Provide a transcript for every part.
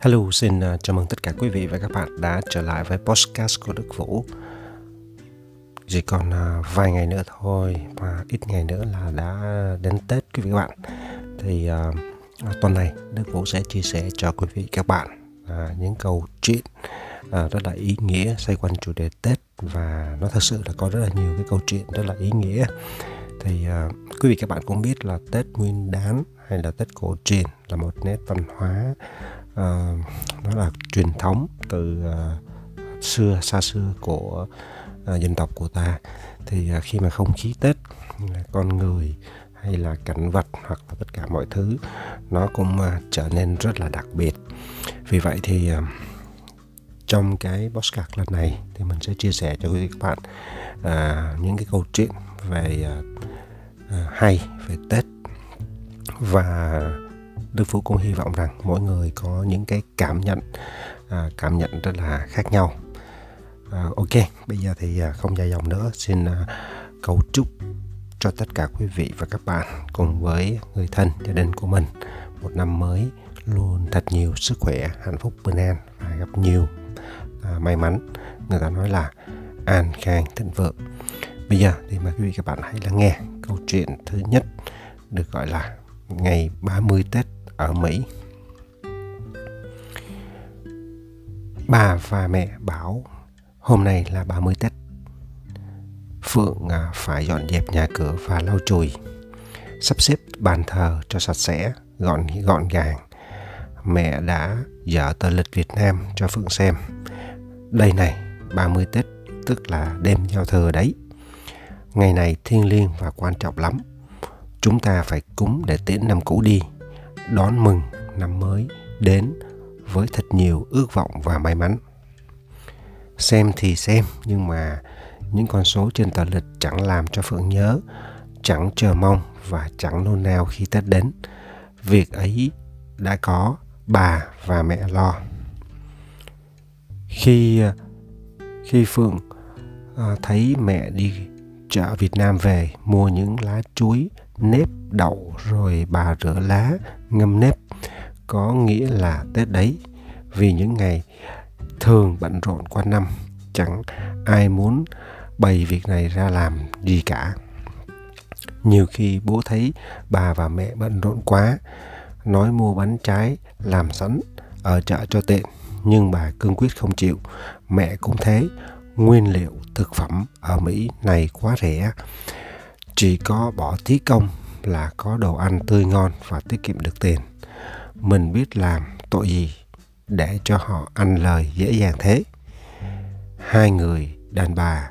Hello, xin à, chào mừng tất cả quý vị và các bạn đã trở lại với podcast của Đức Vũ. Chỉ còn à, vài ngày nữa thôi và ít ngày nữa là đã đến Tết quý vị các bạn. Thì uh, tuần này Đức Vũ sẽ chia sẻ cho quý vị các bạn uh, những câu chuyện uh, rất là ý nghĩa xoay quanh chủ đề Tết và nó thật sự là có rất là nhiều cái câu chuyện rất là ý nghĩa. Thì uh, quý vị các bạn cũng biết là Tết Nguyên Đán hay là Tết cổ truyền là một nét văn hóa Ờ, uh, nó là truyền thống từ uh, xưa xa xưa của uh, dân tộc của ta. Thì uh, khi mà không khí tết con người hay là cảnh vật hoặc là tất cả mọi thứ nó cũng uh, trở nên rất là đặc biệt. Vì vậy thì uh, trong cái podcast lần này thì mình sẽ chia sẻ cho quý vị các bạn uh, những cái câu chuyện về uh, hay về tết và Đức Phú cũng hy vọng rằng mỗi người có những cái cảm nhận à, cảm nhận rất là khác nhau. À, ok, bây giờ thì à, không dài dòng nữa, xin à, cầu chúc cho tất cả quý vị và các bạn cùng với người thân gia đình của mình một năm mới luôn thật nhiều sức khỏe, hạnh phúc, bình an và gặp nhiều à, may mắn. Người ta nói là an khang thịnh vượng. Bây giờ thì mời quý vị các bạn hãy lắng nghe câu chuyện thứ nhất được gọi là ngày 30 Tết ở Mỹ. Bà và mẹ bảo hôm nay là 30 Tết. Phượng à, phải dọn dẹp nhà cửa và lau chùi, sắp xếp bàn thờ cho sạch sẽ, gọn gọn gàng. Mẹ đã dở tờ lịch Việt Nam cho Phượng xem. Đây này, 30 Tết tức là đêm giao thừa đấy. Ngày này thiêng liêng và quan trọng lắm. Chúng ta phải cúng để tiễn năm cũ đi đón mừng năm mới đến với thật nhiều ước vọng và may mắn. Xem thì xem nhưng mà những con số trên tờ lịch chẳng làm cho Phượng nhớ, chẳng chờ mong và chẳng nôn nao khi Tết đến. Việc ấy đã có bà và mẹ lo. Khi khi Phượng à, thấy mẹ đi chợ Việt Nam về mua những lá chuối nếp đậu rồi bà rửa lá ngâm nếp, có nghĩa là tết đấy. Vì những ngày thường bận rộn qua năm, chẳng ai muốn bày việc này ra làm gì cả. Nhiều khi bố thấy bà và mẹ bận rộn quá, nói mua bánh trái làm sẵn ở chợ cho tiện, nhưng bà cương quyết không chịu. Mẹ cũng thế, nguyên liệu thực phẩm ở mỹ này quá rẻ, chỉ có bỏ tí công là có đồ ăn tươi ngon và tiết kiệm được tiền. Mình biết làm tội gì để cho họ ăn lời dễ dàng thế. Hai người đàn bà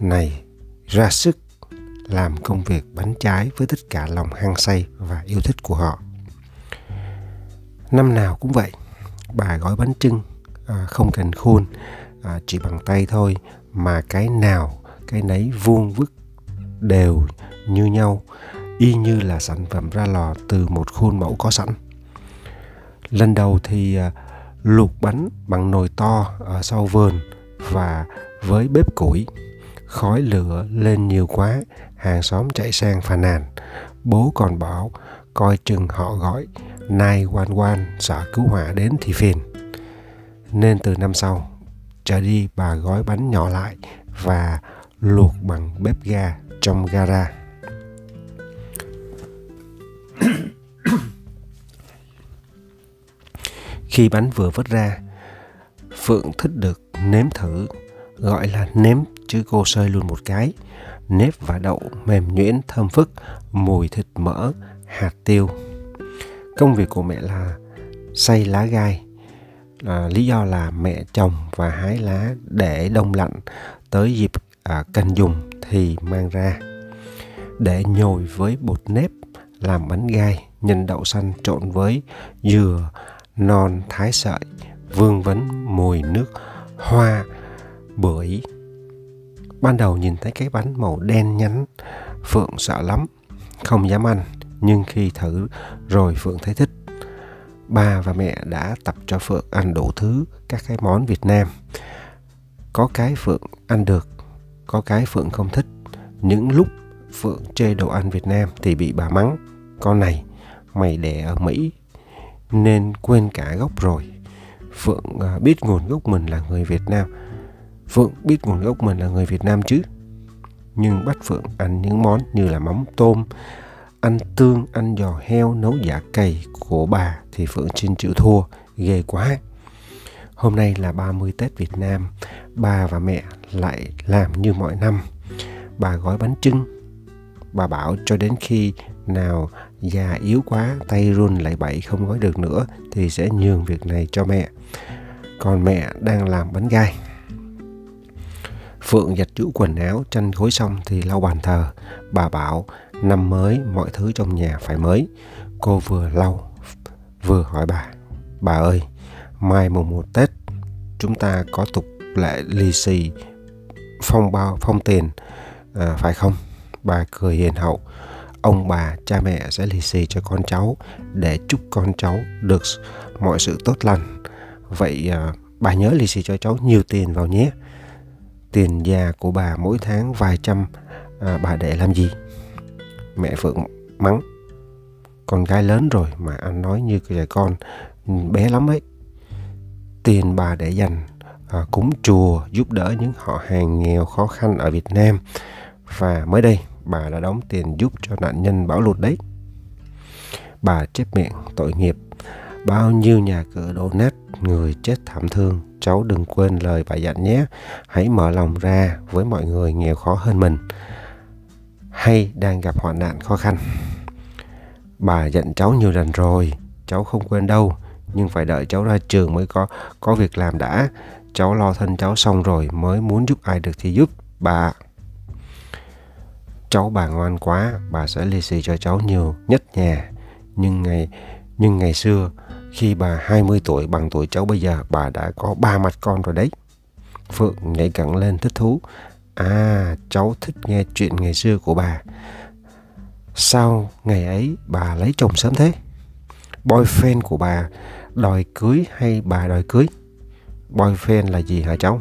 này ra sức làm công việc bánh trái với tất cả lòng hăng say và yêu thích của họ. Năm nào cũng vậy, bà gói bánh trưng à, không cần khuôn, à, chỉ bằng tay thôi mà cái nào cái nấy vuông vức đều như nhau y như là sản phẩm ra lò từ một khuôn mẫu có sẵn. Lần đầu thì à, luộc bánh bằng nồi to ở sau vườn và với bếp củi, khói lửa lên nhiều quá, hàng xóm chạy sang phàn nàn. Bố còn bảo coi chừng họ gọi, nai quan quan sợ cứu hỏa đến thì phiền. Nên từ năm sau, trở đi bà gói bánh nhỏ lại và luộc bằng bếp ga trong gara. Khi bánh vừa vớt ra, Phượng thích được nếm thử, gọi là nếm chứ cô sơi luôn một cái. Nếp và đậu mềm nhuyễn thơm phức, mùi thịt mỡ, hạt tiêu. Công việc của mẹ là xay lá gai. À, lý do là mẹ trồng và hái lá để đông lạnh tới dịp à, cần dùng thì mang ra để nhồi với bột nếp làm bánh gai nhân đậu xanh trộn với dừa non thái sợi, vương vấn mùi nước hoa bưởi. Ban đầu nhìn thấy cái bánh màu đen nhánh, phượng sợ lắm, không dám ăn. Nhưng khi thử rồi phượng thấy thích. Ba và mẹ đã tập cho phượng ăn đủ thứ các cái món việt nam. Có cái phượng ăn được, có cái phượng không thích. Những lúc phượng chê đồ ăn việt nam thì bị bà mắng. Con này, mày đẻ ở mỹ nên quên cả gốc rồi. Phượng à, biết nguồn gốc mình là người Việt Nam. Phượng biết nguồn gốc mình là người Việt Nam chứ? Nhưng bắt Phượng ăn những món như là mắm tôm Ăn tương, ăn giò heo, nấu dạ giả cầy của bà Thì Phượng xin chịu thua, ghê quá. Hôm nay là 30 Tết Việt Nam Bà và mẹ lại làm như mọi năm. Bà gói bánh trưng Bà bảo cho đến khi nào già yếu quá tay run lại bậy không gói được nữa thì sẽ nhường việc này cho mẹ. Còn mẹ đang làm bánh gai. Phượng giặt chủ quần áo chăn gối xong thì lau bàn thờ. Bà bảo năm mới mọi thứ trong nhà phải mới. Cô vừa lau vừa hỏi bà bà ơi mai mùng một tết chúng ta có tục lệ lì xì phong bao phong tiền à, phải không? Bà cười hiền hậu ông bà cha mẹ sẽ lì xì cho con cháu để chúc con cháu được mọi sự tốt lành. Vậy à, bà nhớ lì xì cho cháu nhiều tiền vào nhé. Tiền già của bà mỗi tháng vài trăm à, bà để làm gì? Mẹ phượng mắng con gái lớn rồi mà anh nói như trẻ con bé lắm ấy. Tiền bà để dành à, cúng chùa giúp đỡ những họ hàng nghèo khó khăn ở Việt Nam. Và mới đây bà đã đóng tiền giúp cho nạn nhân bão lụt đấy. Bà chép miệng tội nghiệp, bao nhiêu nhà cửa đổ nát, người chết thảm thương, cháu đừng quên lời bà dặn nhé, hãy mở lòng ra với mọi người nghèo khó hơn mình, hay đang gặp hoạn nạn khó khăn. Bà dặn cháu nhiều lần rồi, cháu không quên đâu, nhưng phải đợi cháu ra trường mới có có việc làm đã. Cháu lo thân cháu xong rồi mới muốn giúp ai được thì giúp. Bà cháu bà ngoan quá, bà sẽ lì xì cho cháu nhiều nhất nhà. Nhưng ngày nhưng ngày xưa, khi bà 20 tuổi bằng tuổi cháu bây giờ, bà đã có ba mặt con rồi đấy. Phượng nhảy cẳng lên thích thú. À, cháu thích nghe chuyện ngày xưa của bà. Sao ngày ấy bà lấy chồng sớm thế? Boyfriend của bà đòi cưới hay bà đòi cưới? Boyfriend là gì hả cháu?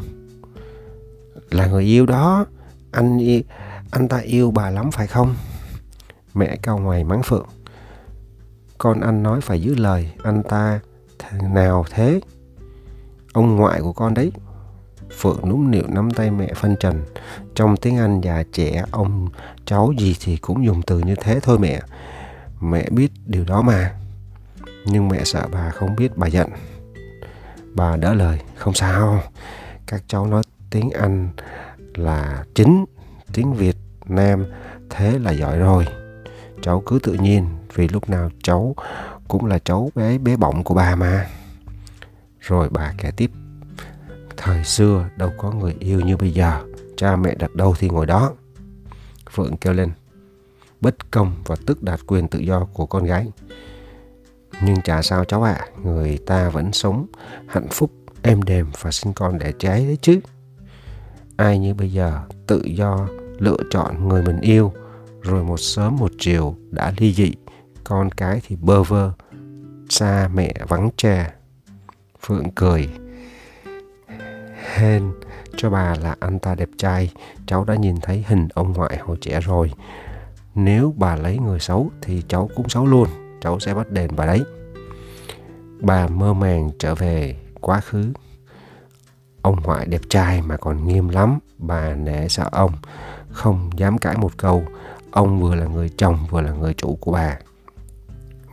Là người yêu đó. Anh yêu anh ta yêu bà lắm phải không? Mẹ cao ngoài mắng Phượng. Con anh nói phải giữ lời, anh ta nào thế? Ông ngoại của con đấy. Phượng núm nịu nắm tay mẹ phân trần. Trong tiếng Anh già trẻ, ông cháu gì thì cũng dùng từ như thế thôi mẹ. Mẹ biết điều đó mà. Nhưng mẹ sợ bà không biết bà giận. Bà đỡ lời, không sao. Các cháu nói tiếng Anh là chính tiếng Việt Nam thế là giỏi rồi. Cháu cứ tự nhiên vì lúc nào cháu cũng là cháu bé bé bỏng của bà mà. Rồi bà kể tiếp. Thời xưa đâu có người yêu như bây giờ, cha mẹ đặt đâu thì ngồi đó. Phượng kêu lên, bất công và tức đạt quyền tự do của con gái. Nhưng chả sao cháu ạ, à, người ta vẫn sống hạnh phúc, êm đềm và sinh con đẻ trái đấy chứ. Ai như bây giờ tự do lựa chọn người mình yêu, rồi một sớm một chiều đã ly dị. Con cái thì bơ vơ xa mẹ vắng cha phượng cười, hên, cho bà là anh ta đẹp trai, cháu đã nhìn thấy hình ông ngoại hồi trẻ rồi. Nếu bà lấy người xấu thì cháu cũng xấu luôn, cháu sẽ bắt đền bà đấy. Bà mơ màng trở về quá khứ. Ông ngoại đẹp trai mà còn nghiêm lắm, bà nể sợ ông không dám cãi một câu, ông vừa là người chồng vừa là người chủ của bà.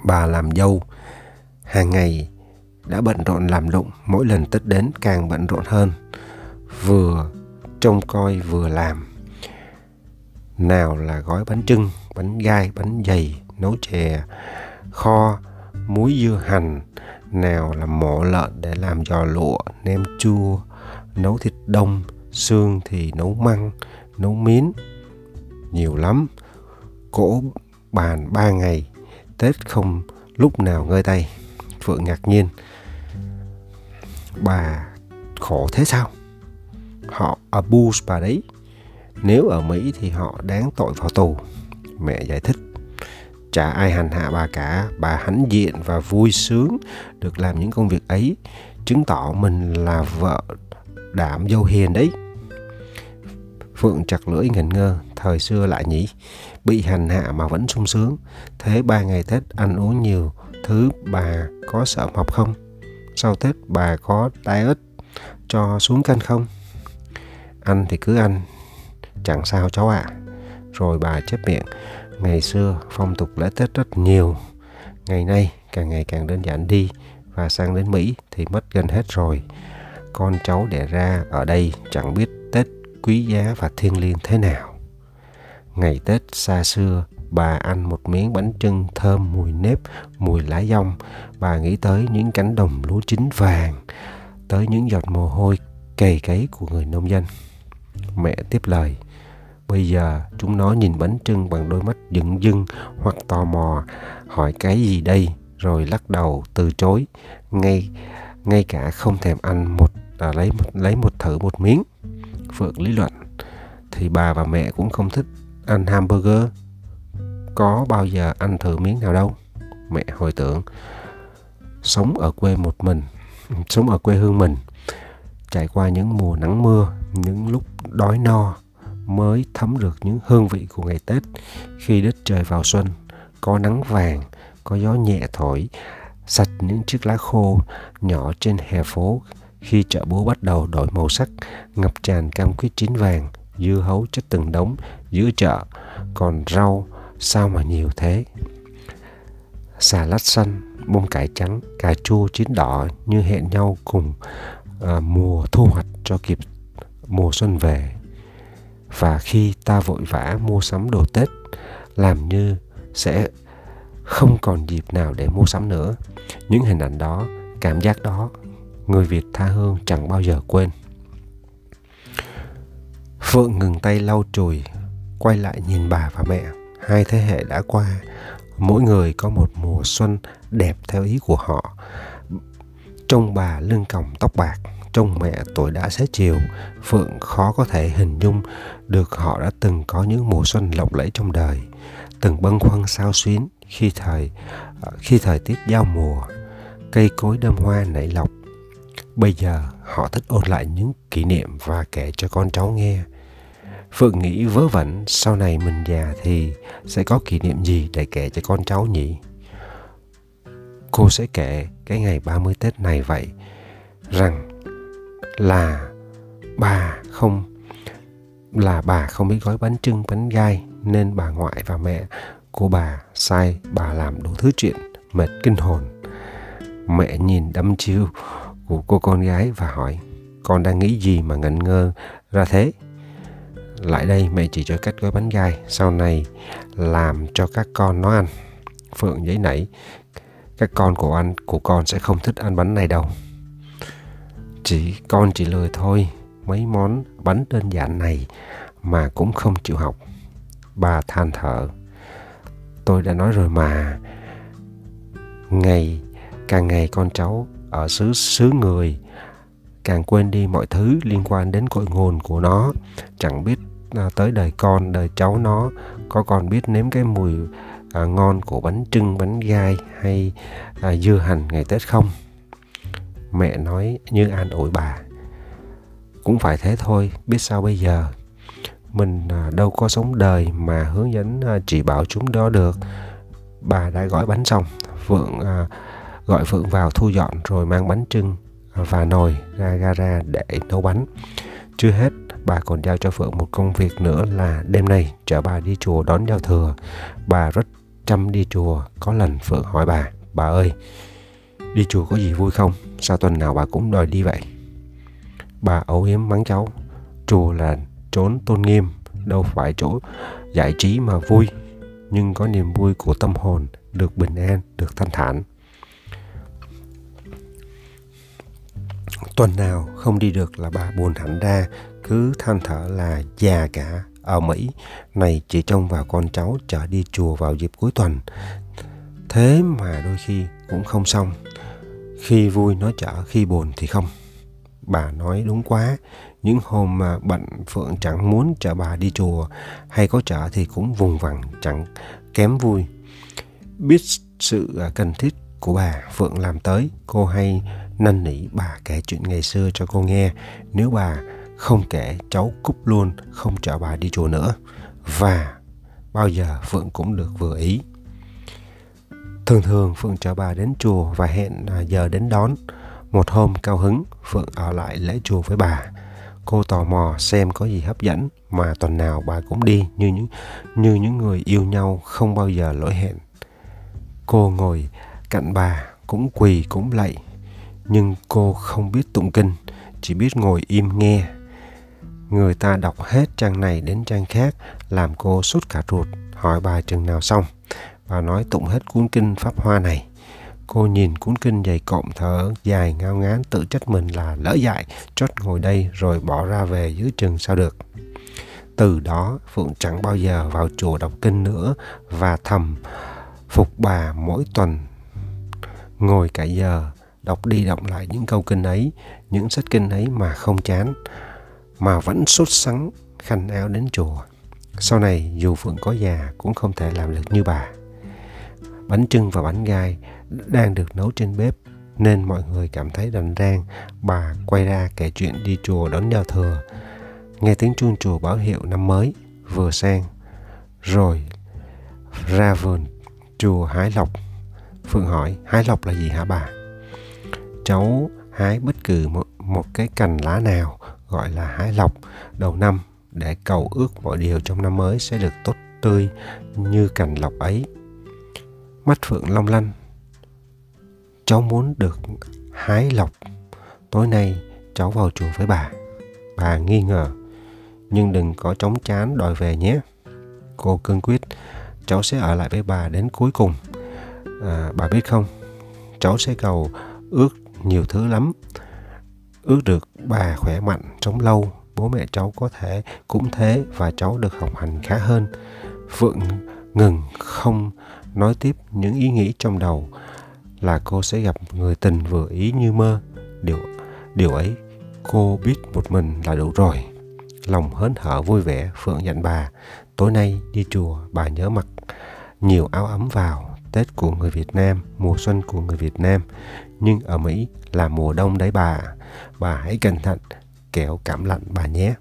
Bà làm dâu, hàng ngày đã bận rộn làm lụng, mỗi lần tết đến càng bận rộn hơn. Vừa trông coi vừa làm. Nào là gói bánh trưng, bánh gai, bánh dày, nấu chè, kho, muối dưa hành. Nào là mổ lợn để làm giò lụa, nem chua, nấu thịt đông, xương thì nấu măng nấu miến nhiều lắm. Cỗ bàn ba ngày, tết không lúc nào ngơi tay. Phượng ngạc nhiên. Bà khổ thế sao? Họ abuse bà đấy. Nếu ở mỹ thì họ đáng tội vào tù. Mẹ giải thích. Chả ai hành hạ bà cả. Bà hãnh diện và vui sướng được làm những công việc ấy, chứng tỏ mình là vợ đảm dâu hiền đấy. Phượng chặt lưỡi ngẩn ngơ, thời xưa lại nhỉ, bị hành hạ mà vẫn sung sướng. Thế ba ngày Tết ăn uống nhiều, thứ bà có sợ mập không? sau Tết bà có tái ớt cho xuống cân không? Ăn thì cứ ăn, chẳng sao cháu ạ. À. Rồi bà chép miệng, ngày xưa phong tục lễ Tết rất nhiều, ngày nay càng ngày càng đơn giản đi và sang đến Mỹ thì mất gần hết rồi. Con cháu đẻ ra ở đây chẳng biết quý giá và thiêng liêng thế nào. Ngày Tết xa xưa, bà ăn một miếng bánh trưng thơm mùi nếp, mùi lá dong. Bà nghĩ tới những cánh đồng lúa chín vàng, tới những giọt mồ hôi cày cấy của người nông dân. Mẹ tiếp lời, bây giờ chúng nó nhìn bánh trưng bằng đôi mắt dựng dưng hoặc tò mò, hỏi cái gì đây, rồi lắc đầu từ chối, ngay ngay cả không thèm ăn một à, lấy một lấy một thử một miếng. Phượng lý luận thì bà và mẹ cũng không thích ăn hamburger. Có bao giờ ăn thử miếng nào đâu. Mẹ hồi tưởng sống ở quê một mình, sống ở quê hương mình, trải qua những mùa nắng mưa, những lúc đói no mới thấm được những hương vị của ngày Tết khi đất trời vào xuân, có nắng vàng, có gió nhẹ thổi, sạch những chiếc lá khô nhỏ trên hè phố khi chợ búa bắt đầu đổi màu sắc, ngập tràn cam quýt chín vàng, dưa hấu chất từng đống giữa chợ, còn rau sao mà nhiều thế. Xà lách xanh, bông cải trắng, cà chua chín đỏ như hẹn nhau cùng à, mùa thu hoạch cho kịp mùa xuân về. Và khi ta vội vã mua sắm đồ Tết, làm như sẽ không còn dịp nào để mua sắm nữa. Những hình ảnh đó, cảm giác đó người Việt tha hương chẳng bao giờ quên. Phượng ngừng tay lau chùi, quay lại nhìn bà và mẹ. Hai thế hệ đã qua, mỗi người có một mùa xuân đẹp theo ý của họ. Trông bà lưng còng tóc bạc, trông mẹ tuổi đã xế chiều, Phượng khó có thể hình dung được họ đã từng có những mùa xuân lộng lẫy trong đời, từng bâng khuâng sao xuyến khi thời à, khi thời tiết giao mùa, cây cối đơm hoa nảy lọc, Bây giờ họ thích ôn lại những kỷ niệm và kể cho con cháu nghe. Phượng nghĩ vớ vẩn, sau này mình già thì sẽ có kỷ niệm gì để kể cho con cháu nhỉ? Cô sẽ kể cái ngày 30 Tết này vậy, rằng là bà không, là bà không biết gói bánh trưng, bánh gai nên bà ngoại và mẹ của bà sai bà làm đủ thứ chuyện mệt kinh hồn mẹ nhìn đâm chiêu của cô con gái và hỏi, con đang nghĩ gì mà ngẩn ngơ ra thế? Lại đây, mẹ chỉ cho cách gói bánh gai, sau này làm cho các con nó ăn. Phượng giấy nảy, các con của anh, của con sẽ không thích ăn bánh này đâu. Chỉ, con chỉ lười thôi, mấy món bánh đơn giản này mà cũng không chịu học. Bà than thở, tôi đã nói rồi mà, ngày, càng ngày con cháu ở xứ xứ người. Càng quên đi mọi thứ liên quan đến cội nguồn của nó. Chẳng biết à, tới đời con đời cháu nó có còn biết nếm cái mùi à, ngon của bánh trưng bánh gai hay à, dưa hành ngày tết không? Mẹ nói như an ủi bà. Cũng phải thế thôi biết sao bây giờ? Mình à, đâu có sống đời mà hướng dẫn à, chỉ bảo chúng đó được. Bà đã gói bánh xong vượng à, gọi Phượng vào thu dọn rồi mang bánh trưng à, và nồi ra gara để nấu bánh. Chưa hết, bà còn giao cho Phượng một công việc nữa là đêm nay chở bà đi chùa đón giao thừa. Bà rất chăm đi chùa, có lần Phượng hỏi bà, bà ơi, đi chùa có gì vui không? Sao tuần nào bà cũng đòi đi vậy? Bà ấu yếm mắng cháu, chùa là trốn tôn nghiêm, đâu phải chỗ giải trí mà vui, nhưng có niềm vui của tâm hồn, được bình an, được thanh thản. Tuần nào không đi được là bà buồn hẳn ra, cứ than thở là già cả ở Mỹ này chỉ trông vào con cháu chở đi chùa vào dịp cuối tuần. Thế mà đôi khi cũng không xong. Khi vui nó chở, khi buồn thì không. Bà nói đúng quá, những hôm mà bận Phượng chẳng muốn chở bà đi chùa hay có chở thì cũng vùng vằng chẳng kém vui. Biết sự à, cần thiết của bà Phượng làm tới, cô hay năn nỉ bà kể chuyện ngày xưa cho cô nghe. Nếu bà không kể, cháu cúp luôn, không chở bà đi chùa nữa. Và bao giờ Phượng cũng được vừa ý. Thường thường Phượng chở bà đến chùa và hẹn à, giờ đến đón. Một hôm cao hứng, Phượng ở lại lễ chùa với bà. Cô tò mò xem có gì hấp dẫn mà tuần nào bà cũng đi như những như những người yêu nhau không bao giờ lỗi hẹn. Cô ngồi cạnh bà cũng quỳ cũng lạy, nhưng cô không biết tụng kinh, chỉ biết ngồi im nghe. Người ta đọc hết trang này đến trang khác, làm cô sút cả ruột, hỏi bà chừng nào xong, và nói tụng hết cuốn kinh pháp hoa này. Cô nhìn cuốn kinh dày cộm thở dài ngao ngán, tự trách mình là lỡ dại, chót ngồi đây rồi bỏ ra về dưới chừng sao được. Từ đó, phượng chẳng bao giờ vào chùa đọc kinh nữa, và thầm phục bà mỗi tuần ngồi cả giờ, đọc đi đọc lại những câu kinh ấy, những sách kinh ấy mà không chán, mà vẫn sốt sắng khăn áo đến chùa. Sau này dù phượng có già cũng không thể làm được như bà. Bánh trưng và bánh gai đang được nấu trên bếp, nên mọi người cảm thấy rành rang. Bà quay ra kể chuyện đi chùa đón giao thừa. Nghe tiếng chuông chùa báo hiệu năm mới, vừa sang. Rồi, ra vườn chùa hái lộc phượng hỏi hái lộc là gì hả bà cháu hái bất cứ một, một cái cành lá nào gọi là hái lộc đầu năm để cầu ước mọi điều trong năm mới sẽ được tốt tươi như cành lộc ấy. Mắt Phượng long lanh. Cháu muốn được hái lộc. Tối nay cháu vào chùa với bà. Bà nghi ngờ. Nhưng đừng có chống chán đòi về nhé. Cô cương quyết. Cháu sẽ ở lại với bà đến cuối cùng. À, bà biết không? Cháu sẽ cầu ước nhiều thứ lắm. Ước được bà khỏe mạnh sống lâu bố mẹ cháu có thể cũng thế và cháu được học hành khá hơn. Phượng ngừng không nói tiếp những ý nghĩ trong đầu là cô sẽ gặp người tình vừa ý như mơ. Điều điều ấy cô biết một mình là đủ rồi. Lòng hớn hở vui vẻ phượng dặn bà tối nay đi chùa bà nhớ mặc nhiều áo ấm vào. Tết của người Việt Nam, mùa xuân của người Việt Nam. Nhưng ở Mỹ là mùa đông đấy bà. Bà hãy cẩn thận, kẻo cảm lạnh bà nhé.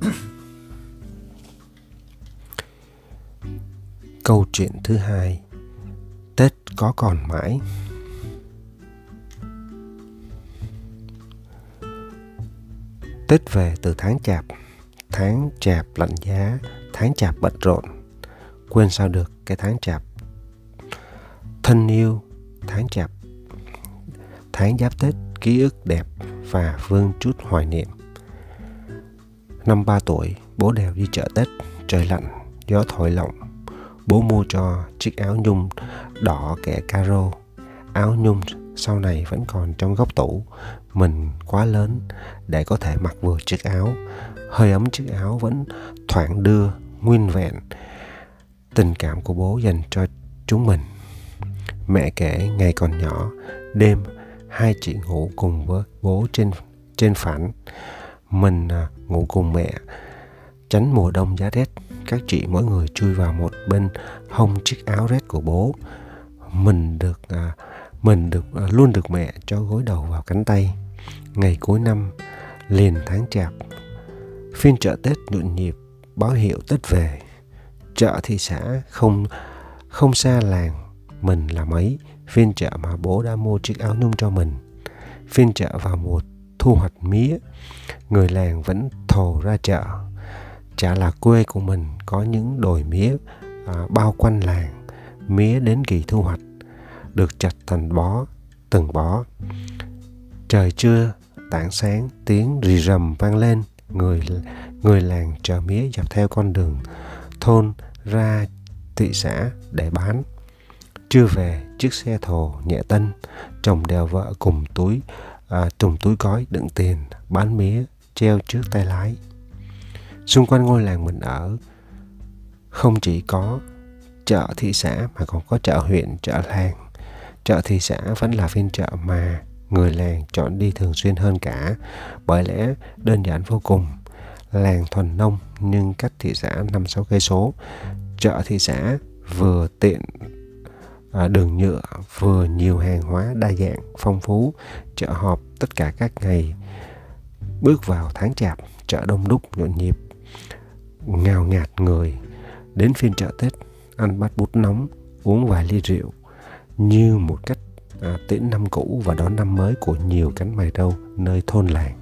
Câu chuyện thứ hai Tết có còn mãi Tết về từ tháng chạp tháng chạp lạnh giá, tháng chạp bận rộn. Quên sao được cái tháng chạp. Thân yêu, tháng chạp. Tháng giáp tết, ký ức đẹp và vương chút hoài niệm. Năm ba tuổi, bố đèo đi chợ tết, trời lạnh, gió thổi lộng bố mua cho chiếc áo nhung đỏ kẻ caro. Áo nhung sau này vẫn còn trong góc tủ, mình quá lớn để có thể mặc vừa chiếc áo hơi ấm chiếc áo vẫn thoảng đưa nguyên vẹn tình cảm của bố dành cho chúng mình. Mẹ kể ngày còn nhỏ đêm hai chị ngủ cùng với bố trên trên phản. Mình à, ngủ cùng mẹ tránh mùa đông giá rét. Các chị mỗi người chui vào một bên hông chiếc áo rét của bố. Mình được à, mình được à, luôn được mẹ cho gối đầu vào cánh tay. Ngày cuối năm liền tháng chạp phiên chợ tết nhộn nhịp báo hiệu tết về. Chợ thị xã không không xa làng mình là mấy. Phiên chợ mà bố đã mua chiếc áo nhung cho mình. Phiên chợ vào mùa thu hoạch mía người làng vẫn thồ ra chợ. Chả là quê của mình có những đồi mía à, bao quanh làng mía đến kỳ thu hoạch được chặt thành bó từng bó. Trời trưa tảng sáng tiếng rì rầm vang lên người người làng chở mía dọc theo con đường thôn ra thị xã để bán. Chưa về chiếc xe thồ nhẹ tân chồng đèo vợ cùng túi à, trùng túi gói đựng tiền bán mía treo trước tay lái. Xung quanh ngôi làng mình ở không chỉ có chợ thị xã mà còn có chợ huyện chợ làng. Chợ thị xã vẫn là phiên chợ mà người làng chọn đi thường xuyên hơn cả. Bởi lẽ đơn giản vô cùng. Làng thuần nông nhưng cách thị xã năm sáu cây số. Chợ thị xã vừa tiện à, đường nhựa vừa nhiều hàng hóa đa dạng phong phú. Chợ họp tất cả các ngày. Bước vào tháng chạp chợ đông đúc nhộn nhịp ngào ngạt người. Đến phiên chợ tết ăn bát bút nóng uống vài ly rượu. Như một cách à, tiễn năm cũ và đón năm mới của nhiều cánh mày râu nơi thôn làng.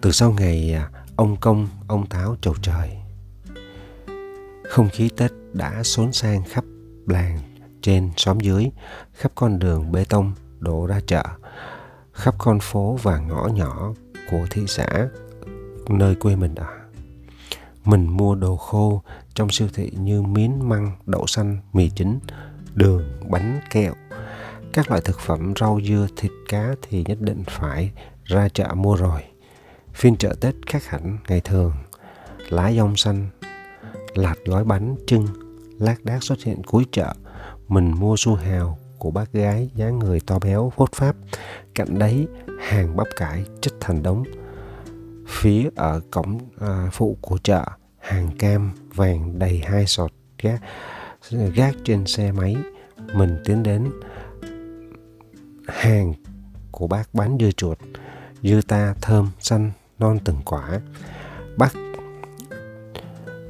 Từ sau ngày à, ông công, ông táo chầu trời, không khí Tết đã xốn sang khắp làng, trên, xóm dưới, khắp con đường bê tông đổ ra chợ, khắp con phố và ngõ nhỏ của thị xã nơi quê mình ở. Mình mua đồ khô trong siêu thị như miến măng, đậu xanh, mì chính, đường, bánh, kẹo. Các loại thực phẩm rau dưa, thịt cá thì nhất định phải ra chợ mua rồi. Phiên chợ Tết khác hẳn ngày thường. Lá dong xanh, lạt gói bánh, trưng, lác đác xuất hiện cuối chợ. Mình mua su hào của bác gái dáng người to béo phốt pháp. Cạnh đấy hàng bắp cải chất thành đống. Phía ở cổng à, phụ của chợ hàng cam vàng đầy hai sọt gác gác trên xe máy. Mình tiến đến hàng của bác bán dưa chuột dưa ta thơm xanh non từng quả. Bác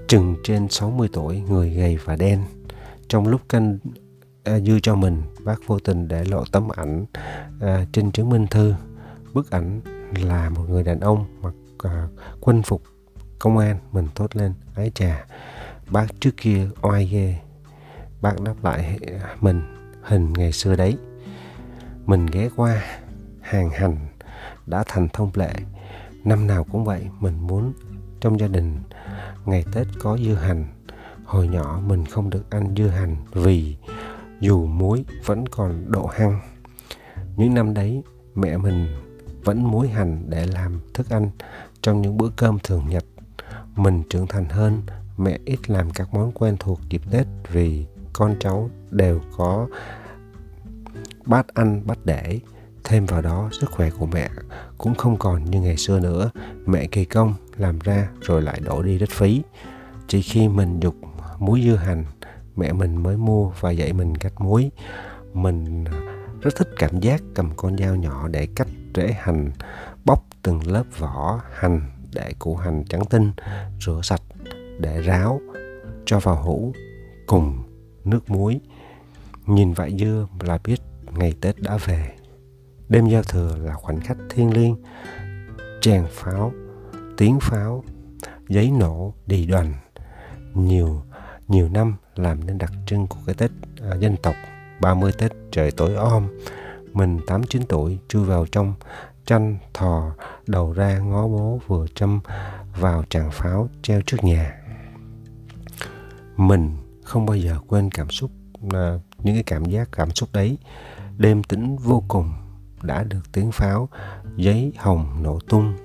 chừng trên 60 tuổi người gầy và đen. Trong lúc canh à, dưa cho mình bác vô tình để lộ tấm ảnh à, trên chứng minh thư. Bức ảnh là một người đàn ông mặc à, quân phục công an. Mình thốt lên ái trà bác trước kia oai ghê bác đáp lại, mình, hình ngày xưa đấy. Mình ghé qua, hàng hành, đã thành thông lệ. Năm nào cũng vậy, mình muốn trong gia đình, ngày tết có dưa hành. Hồi nhỏ mình không được ăn dưa hành vì dù muối vẫn còn độ hăng. Những năm đấy, mẹ mình vẫn muối hành để làm thức ăn trong những bữa cơm thường nhật. Mình trưởng thành hơn, mẹ ít làm các món quen thuộc dịp tết vì con cháu đều có bát ăn, bát để, thêm vào đó sức khỏe của mẹ cũng không còn như ngày xưa nữa. Mẹ kỳ công làm ra rồi lại đổ đi rất phí. Chỉ khi mình dục muối dưa hành, mẹ mình mới mua và dạy mình cách muối. Mình rất thích cảm giác cầm con dao nhỏ để cắt rễ hành, bóc từng lớp vỏ hành để củ hành trắng tinh, rửa sạch, để ráo cho vào hũ cùng nước muối nhìn vải dưa là biết ngày tết đã về. Đêm giao thừa là khoảnh khắc thiêng liêng tràng pháo tiếng pháo giấy nổ đi đoàn. Nhiều nhiều năm làm nên đặc trưng của cái tết à, dân tộc 30 tết trời tối om. Mình 8-9 tuổi chui vào trong tranh thò đầu ra ngó bố vừa châm vào tràng pháo treo trước nhà. Mình không bao giờ quên cảm xúc à, những cái cảm giác cảm xúc đấy. Đêm tĩnh vô cùng đã được tiếng pháo giấy hồng nổ tung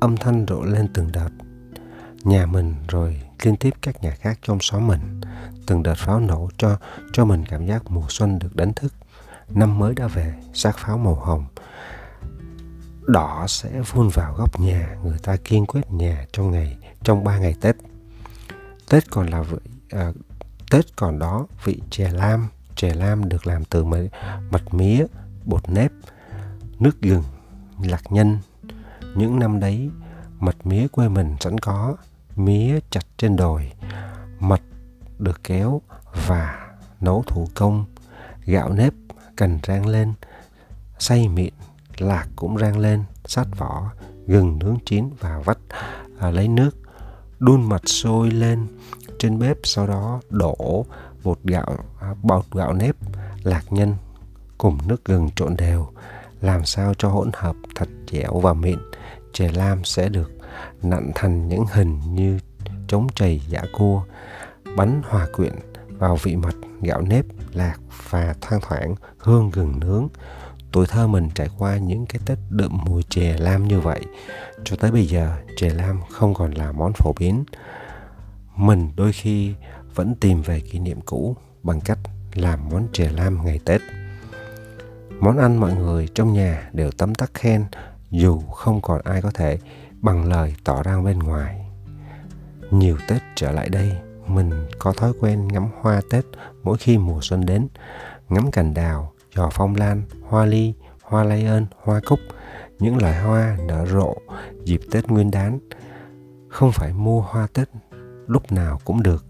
âm thanh rộ lên từng đợt. Nhà mình rồi liên tiếp các nhà khác trong xóm mình từng đợt pháo nổ cho cho mình cảm giác mùa xuân được đánh thức. Năm mới đã về xác pháo màu hồng đỏ sẽ vun vào góc nhà người ta kiên quyết nhà trong ngày trong ba ngày tết. Tết còn là vậy à, tết còn đó vị chè lam. Chè lam được làm từ mật mía bột nếp nước gừng lạc nhân. Những năm đấy mật mía quê mình sẵn có mía chặt trên đồi. Mật được kéo và nấu thủ công. Gạo nếp cần rang lên xay mịn lạc cũng rang lên sát vỏ gừng nướng chín và vắt à, lấy nước đun mật sôi lên trên bếp, sau đó đổ bột gạo à, bột gạo nếp, lạc nhân cùng nước gừng trộn đều, làm sao cho hỗn hợp thật dẻo và mịn. Chè lam sẽ được nặn thành những hình như trống chày giả cua, bánh hòa quyện vào vị mật, gạo nếp, lạc và thoang thoảng hương gừng nướng. Tuổi thơ mình trải qua những cái tết đượm mùi chè lam như vậy, cho tới bây giờ chè lam không còn là món phổ biến mình đôi khi vẫn tìm về kỷ niệm cũ bằng cách làm món chè lam ngày tết món ăn mọi người trong nhà đều tấm tắc khen dù không còn ai có thể bằng lời tỏ ra bên ngoài nhiều tết trở lại đây mình có thói quen ngắm hoa tết mỗi khi mùa xuân đến ngắm cành đào giò phong lan, hoa ly, hoa lay ơn, hoa cúc, những loài hoa nở rộ dịp Tết Nguyên đán. Không phải mua hoa Tết lúc nào cũng được.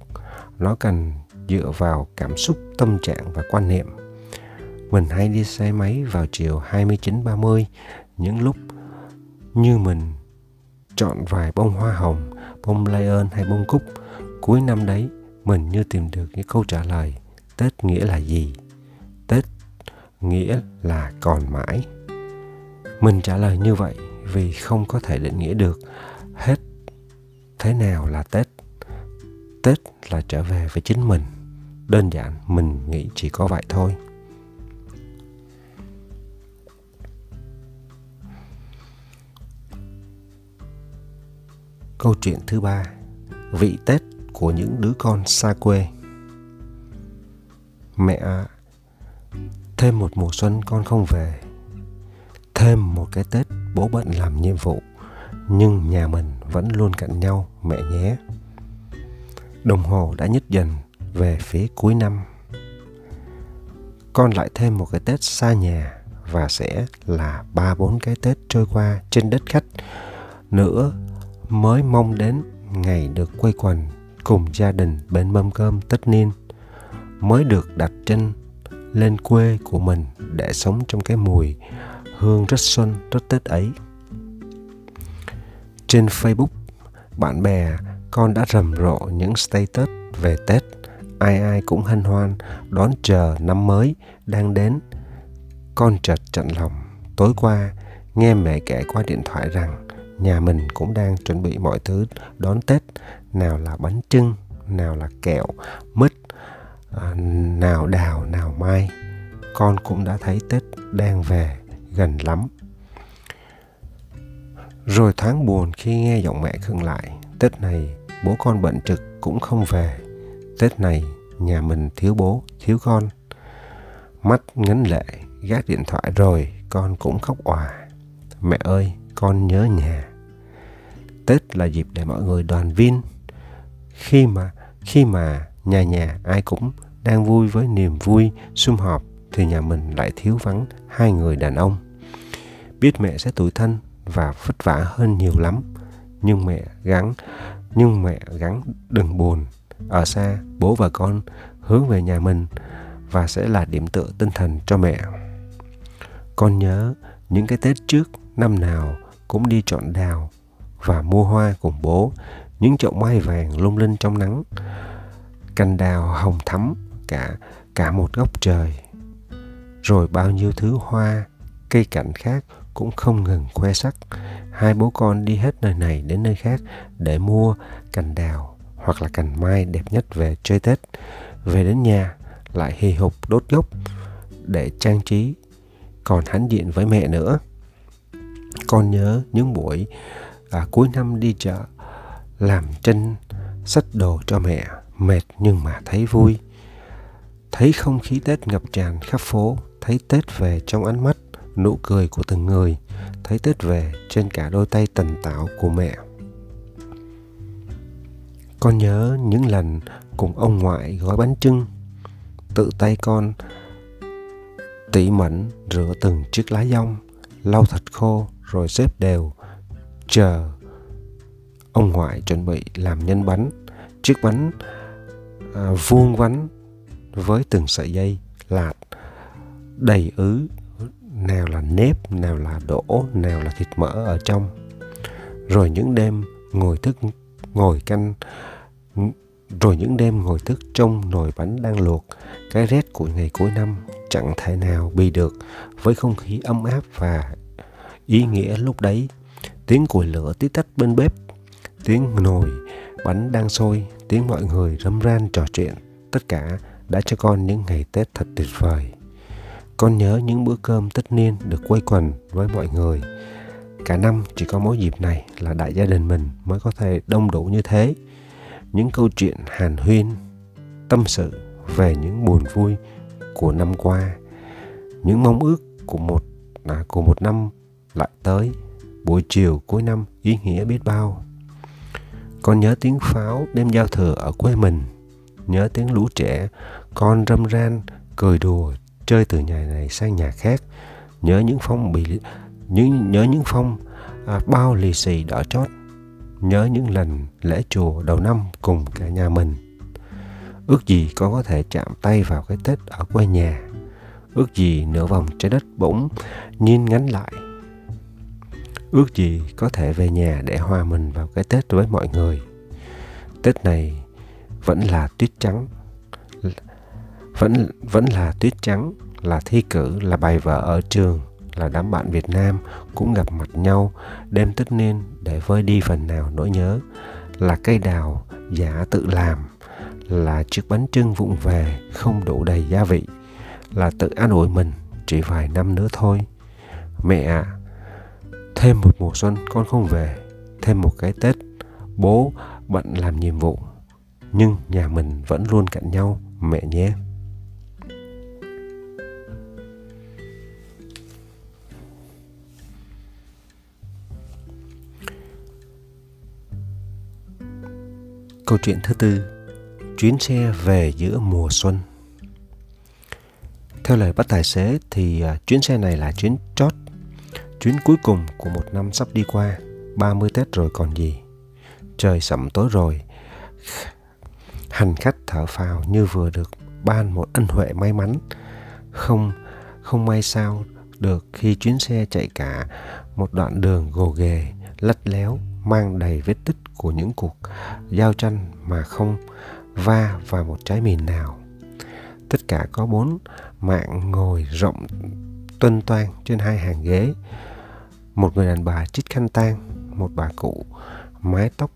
Nó cần dựa vào cảm xúc, tâm trạng và quan niệm. Mình hay đi xe máy vào chiều 29-30, những lúc như mình chọn vài bông hoa hồng, bông lây ơn hay bông cúc. Cuối năm đấy, mình như tìm được những câu trả lời. Tết nghĩa là gì? Tết nghĩa là còn mãi. Mình trả lời như vậy vì không có thể định nghĩa được hết thế nào là Tết. Tết là trở về với chính mình. Đơn giản, mình nghĩ chỉ có vậy thôi. Câu chuyện thứ ba, Vị Tết của những đứa con xa quê Mẹ ạ Thêm một mùa xuân con không về Thêm một cái Tết bố bận làm nhiệm vụ, Nhưng nhà mình vẫn luôn cạnh nhau, mẹ nhé Đồng hồ đã nhích dần về phía cuối năm. Con lại thêm một cái Tết xa nhà Và sẽ là ba bốn cái Tết trôi qua trên đất khách. Nữa, mới mong đến ngày được quây quần cùng gia đình bên mâm cơm tất niên, mới được đặt chân lên quê của mình để sống trong cái mùi hương rất xuân, rất tết ấy. Trên facebook, bạn bè con đã rầm rộ những status về tết ai ai cũng hân hoan đón chờ năm mới đang đến con chợt chặn lòng tối qua nghe mẹ kể qua điện thoại rằng nhà mình cũng đang chuẩn bị mọi thứ đón Tết, nào là bánh trưng, nào là kẹo, mứt, à, nào đào, nào mai. Con cũng đã thấy Tết đang về gần lắm. Rồi thoáng buồn khi nghe giọng mẹ khưng lại. Tết này bố con bận trực cũng không về. Tết này nhà mình thiếu bố, thiếu con. Mắt ngấn lệ, gác điện thoại rồi con cũng khóc òa. Mẹ ơi, con nhớ nhà. Tết là dịp để mọi người đoàn viên. Khi mà khi mà nhà nhà ai cũng đang vui với niềm vui sum họp thì nhà mình lại thiếu vắng hai người đàn ông. Biết mẹ sẽ tủi thân và vất vả hơn nhiều lắm, nhưng mẹ gắng nhưng mẹ gắng đừng buồn. Ở xa, bố và con hướng về nhà mình và sẽ là điểm tựa tinh thần cho mẹ. Con nhớ những cái Tết trước năm nào cũng đi chọn đào và mua hoa cùng bố những chậu mai vàng lung linh trong nắng cành đào hồng thắm cả cả một góc trời rồi bao nhiêu thứ hoa cây cảnh khác cũng không ngừng khoe sắc. Hai bố con đi hết nơi này đến nơi khác để mua cành đào hoặc là cành mai đẹp nhất về chơi tết. Về đến nhà lại hì hục đốt gốc để trang trí. Còn hãnh diện với mẹ nữa. Con nhớ những buổi à, cuối năm đi chợ làm chân sách đồ cho mẹ mệt nhưng mà thấy vui. Thấy không khí tết ngập tràn khắp phố thấy tết về trong ánh mắt nụ cười của từng người thấy tết về trên cả đôi tay tần tảo của mẹ. Con nhớ những lần cùng ông ngoại gói bánh trưng tự tay con tỉ mẩn rửa từng chiếc lá dong lau thật khô rồi xếp đều chờ ông ngoại chuẩn bị làm nhân bánh. Chiếc bánh à, vuông vắn với từng sợi dây lạt đầy ứ nào là nếp nào là đỗ nào là thịt mỡ ở trong. Rồi những đêm ngồi thức, ngồi canh, rồi những đêm ngồi thức trong nồi bánh đang luộc, cái rét của ngày cuối năm chẳng thể nào bị được với không khí ấm áp và ý nghĩa lúc đấy. Tiếng củi lửa tí tách bên bếp, tiếng nồi bánh đang sôi, tiếng mọi người râm ran trò chuyện. Tất cả đã cho con những ngày tết thật tuyệt vời con nhớ những bữa cơm tất niên được quây quần với mọi người. Cả năm chỉ có mỗi dịp này là đại gia đình mình mới có thể đông đủ như thế. Những câu chuyện hàn huyên tâm sự về những buồn vui của năm qua những mong ước của một à, của một năm lại tới buổi chiều cuối năm ý nghĩa biết bao. Con nhớ tiếng pháo đêm giao thừa ở quê mình nhớ tiếng lũ trẻ con râm ran cười đùa chơi từ nhà này sang nhà khác. Nhớ những phong bị nhớ nhớ những phong à, bao lì xì đỏ chót. Nhớ những lần lễ chùa đầu năm cùng cả nhà mình. Ước gì con có thể chạm tay vào cái tết ở quê nhà. Ước gì nửa vòng trái đất bỗng nhìn ngắn lại. Ước gì có thể về nhà để hòa mình vào cái tết với mọi người. Tết này vẫn là tuyết trắng vẫn vẫn là tuyết trắng là thi cử là bài vở ở trường là đám bạn Việt Nam cũng gặp mặt nhau đêm tất niên để vơi đi phần nào nỗi nhớ. Là cây đào giả tự làm là chiếc bánh trưng vụng về không đủ đầy gia vị là tự an ủi mình chỉ vài năm nữa thôi. Mẹ ạ à, thêm một mùa xuân con không về thêm một cái tết bố bận làm nhiệm vụ nhưng nhà mình vẫn luôn cạnh nhau mẹ nhé. Câu chuyện thứ tư Chuyến xe về giữa mùa xuân. Theo lời bắt tài xế thì à, chuyến xe này là chuyến chót Chuyến cuối cùng của một năm sắp đi qua 30 Tết rồi còn gì. Trời sẩm tối rồi Hành khách thở phào như vừa được ban một ân huệ may mắn. Không không may sao được khi chuyến xe chạy cả một đoạn đường gồ ghề, lắt léo mang đầy vết tích của những cuộc giao tranh mà không va vào một trái mìn nào. Tất cả có bốn mạng ngồi rộng tuân toan trên hai hàng ghế. Một người đàn bà chít khăn tang, một bà cụ mái tóc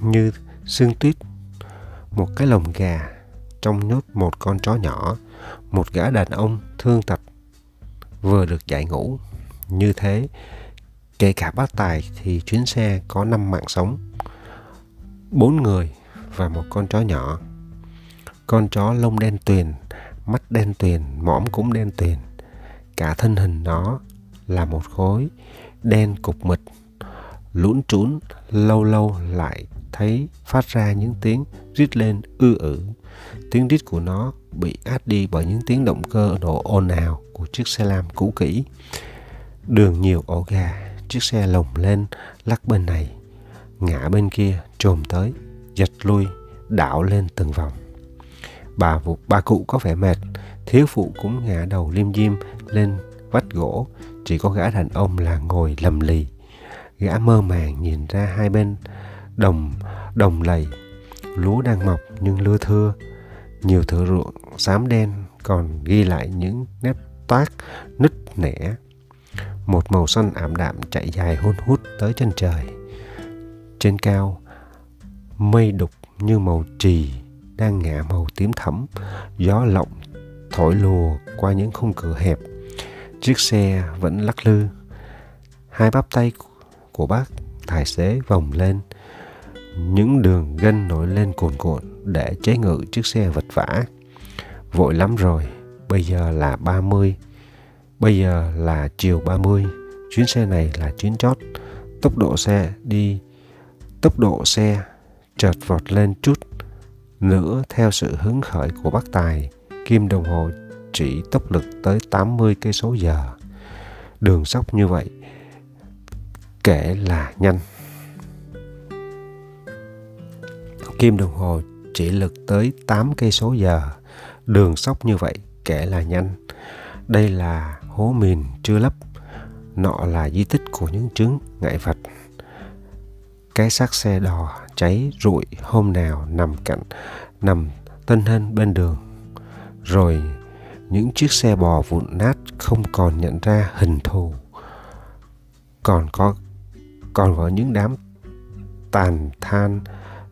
như xương tuyết, một cái lồng gà trong nhốt một con chó nhỏ, một gã đàn ông thương tật vừa được giải ngũ. Như thế, Kể cả bác tài thì chuyến xe có 5 mạng sống. bốn người và một con chó nhỏ. Con chó lông đen tuyền, mắt đen tuyền, mõm cũng đen tuyền. Cả thân hình nó là một khối đen cục mịch, lũn trún, lâu lâu lại thấy phát ra những tiếng rít lên ư ử. Tiếng rít của nó bị át đi bởi những tiếng động cơ nổ ồn ào của chiếc xe lam cũ kỹ. Đường nhiều ổ gà, chiếc xe lồng lên, lắc bên này, ngã bên kia, trồm tới, giật lui, đảo lên từng vòng. Bà vụ, bà cụ có vẻ mệt, thiếu phụ cũng ngã đầu lim dim lên vách gỗ, chỉ có gã đàn ông là ngồi lầm lì. Gã mơ màng nhìn ra hai bên, đồng đồng lầy, lúa đang mọc nhưng lưa thưa. Nhiều thửa ruộng xám đen còn ghi lại những nếp toát nứt nẻ một màu xanh ảm đạm chạy dài hôn hút tới chân trời. Trên cao, mây đục như màu trì đang ngả màu tím thẫm. Gió lộng thổi lùa qua những khung cửa hẹp. Chiếc xe vẫn lắc lư. Hai bắp tay của bác tài xế vòng lên. Những đường gân nổi lên cuồn cuộn để chế ngự chiếc xe vật vã. Vội lắm rồi, bây giờ là 30 Bây giờ là chiều 30, chuyến xe này là chuyến chót. Tốc độ xe đi, tốc độ xe chợt vọt lên chút nữa theo sự hứng khởi của bác Tài. Kim đồng hồ chỉ tốc lực tới 80 cây số giờ. Đường sóc như vậy kể là nhanh. Kim đồng hồ chỉ lực tới 8 cây số giờ. Đường sóc như vậy kể là nhanh. Đây là hố mìn chưa lấp. Nọ là di tích của những chứng ngại vật. Cái xác xe đò cháy rụi hôm nào nằm cạnh, nằm tân hên bên đường. Rồi những chiếc xe bò vụn nát không còn nhận ra hình thù. Còn có còn có những đám tàn than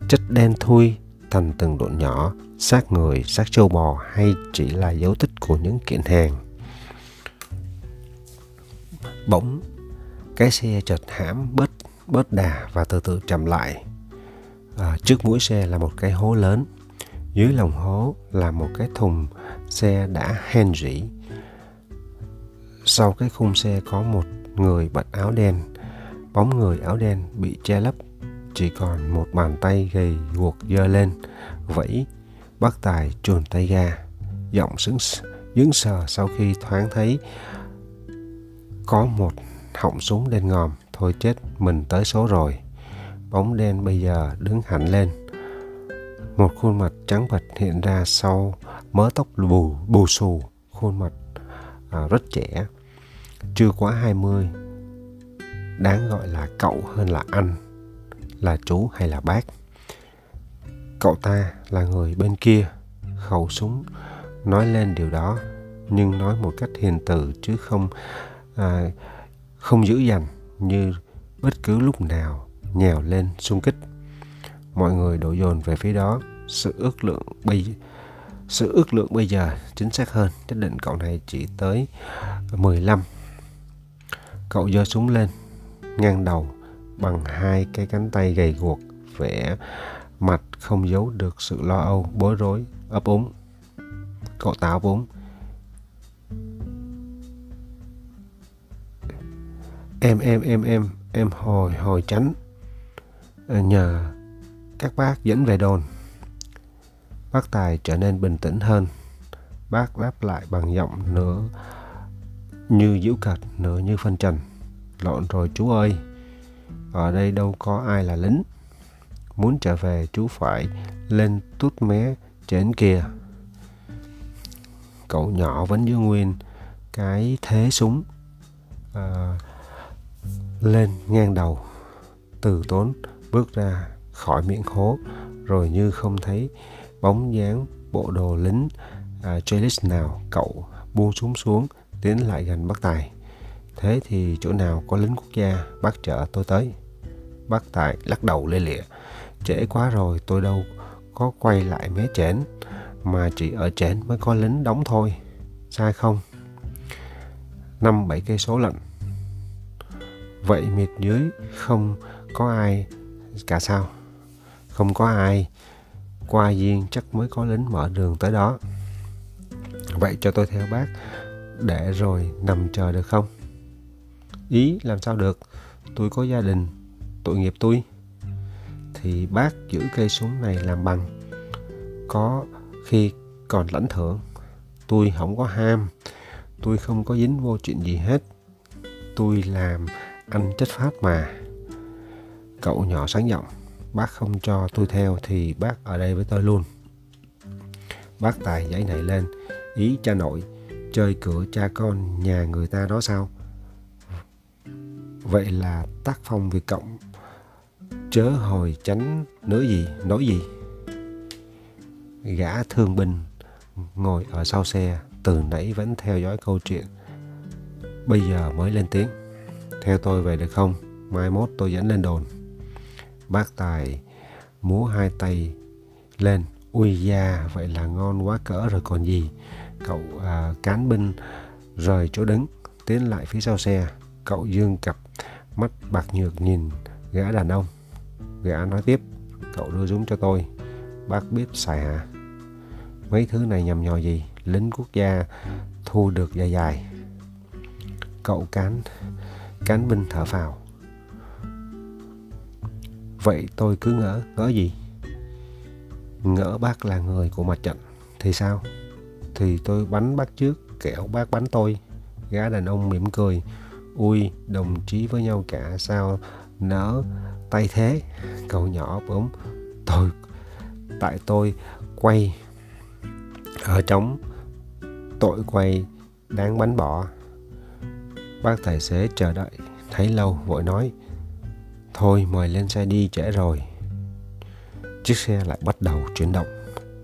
chất đen thui thành từng độn nhỏ, xác người, xác trâu bò hay chỉ là dấu tích của những kiện hàng. Bỗng, cái xe chợt hãm bớt bớt đà và từ từ chậm lại. À, trước mũi xe là một cái hố lớn. Dưới lòng hố là một cái thùng xe đã hen rỉ. Sau cái khung xe có một người bật áo đen. Bóng người áo đen bị che lấp. Chỉ còn một bàn tay gầy guộc dơ lên. Vẫy, bác tài chuồn tay ga. Giọng sững dững sờ sau khi thoáng thấy có một họng súng đen ngòm. Thôi chết mình tới số rồi. Bóng đen bây giờ đứng hẳn lên. Một khuôn mặt trắng bệch hiện ra sau mớ tóc bù, bù xù, khuôn mặt à, rất trẻ, chưa quá 20, đáng gọi là cậu hơn là anh, là chú hay là bác. Cậu ta là người bên kia, khẩu súng nói lên điều đó, nhưng nói một cách hiền từ chứ không à, không dữ dằn như bất cứ lúc nào nhào lên xung kích. Mọi người đổ dồn về phía đó, sự ước lượng bây sự ước lượng bây giờ chính xác hơn, nhất định cậu này chỉ tới 15. Cậu giơ súng lên, ngang đầu bằng hai cái cánh tay gầy guộc, vẻ mặt không giấu được sự lo âu, bối rối, ấp úng. Cậu táo vốn Em, em, em, em, em hồi, hồi tránh. À, nhờ các bác dẫn về đồn. Bác Tài trở nên bình tĩnh hơn. Bác đáp lại bằng giọng nửa như giễu cợt, nửa như phân trần. Lộn rồi chú ơi, ở đây đâu có ai là lính. Muốn trở về chú phải lên tút mé trên kia. Cậu nhỏ vẫn giữ nguyên cái thế súng à, lên ngang đầu. Từ tốn bước ra khỏi miệng hố rồi như không thấy bóng dáng bộ đồ lính à, Jalis nào cậu buông súng xuống tiến lại gần bác Tài. Thế thì chỗ nào có lính quốc gia bác chở tôi tới. Bác Tài lắc đầu lê lịa. Trễ quá rồi tôi đâu có quay lại mé chén mà chỉ ở chén mới có lính đóng thôi. Sai không? Năm bảy cây số lận. Vậy miệt dưới không có ai cả sao? Không có ai. Qua duyên chắc mới có lính mở đường tới đó. Vậy cho tôi theo bác để rồi nằm chờ được không? Ý làm sao được? Tôi có gia đình, tội nghiệp tôi. Thì bác giữ cây súng này làm bằng. Có khi còn lãnh thưởng. Tôi không có ham. Tôi không có dính vô chuyện gì hết. Tôi làm anh chất phát mà. Cậu nhỏ sáng giọng. Bác không cho tôi theo thì bác ở đây với tôi luôn. Bác Tài giấy này lên. Ý cha nội chơi cửa cha con nhà người ta đó sao? Vậy là tác phong Việt Cộng chớ hồi tránh nữa gì, nói gì? Gã thương binh ngồi ở sau xe từ nãy vẫn theo dõi câu chuyện. Bây giờ mới lên tiếng. Theo tôi về được không? Mai mốt tôi dẫn lên đồn. Bác Tài múa hai tay lên. Ui da, vậy là ngon quá cỡ rồi còn gì. Cậu à, cán binh rời chỗ đứng, tiến lại phía sau xe. Cậu dương cặp mắt bạc nhược nhìn gã đàn ông. Gã nói tiếp, cậu đưa súng cho tôi. Bác biết xài hả? Mấy thứ này nhầm nhò gì? Lính quốc gia thu được dài dài. Cậu cán, cán binh thở phào. Vậy tôi cứ ngỡ, ngỡ gì? Ngỡ bác là người của mặt trận. Thì sao? thì tôi bắn bác trước kẻo bác bắn tôi gã đàn ông mỉm cười ui đồng chí với nhau cả sao nỡ tay thế cậu nhỏ bỗng tôi tại tôi quay ở trống tội quay đáng bắn bỏ bác tài xế chờ đợi, thấy lâu, vội nói, thôi, mời lên xe đi, trễ rồi chiếc xe lại bắt đầu chuyển động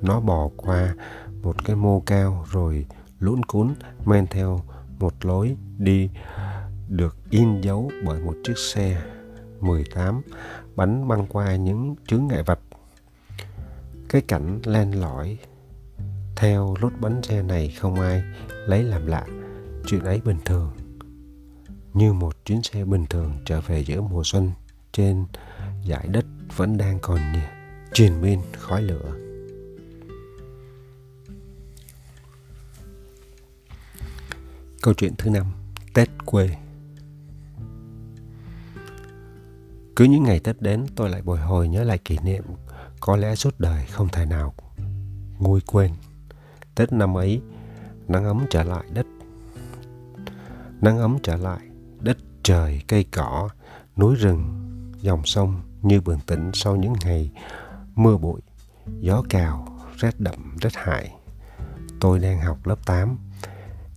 nó bò qua một cái mô cao rồi lũn cún, men theo một lối đi được in dấu bởi một chiếc xe 18 bắn băng qua những chướng ngại vật. Cái cảnh len lỏi theo lốt bánh xe này không ai lấy làm lạ. Chuyện ấy bình thường. Như một chuyến xe bình thường trở về giữa mùa xuân trên dải đất vẫn đang còn truyền miên khói lửa. Câu chuyện thứ năm, Tết quê. Cứ những ngày Tết đến, tôi lại bồi hồi nhớ lại kỷ niệm, Có lẽ suốt đời không thể nào nguôi quên. Tết năm ấy, Nắng ấm trở lại đất. Nắng ấm trở lại Đất trời, cây cỏ Núi rừng, dòng sông Như bừng tỉnh sau những ngày mưa bụi gió cào, rét đậm, rét hại. Tôi đang học lớp 8.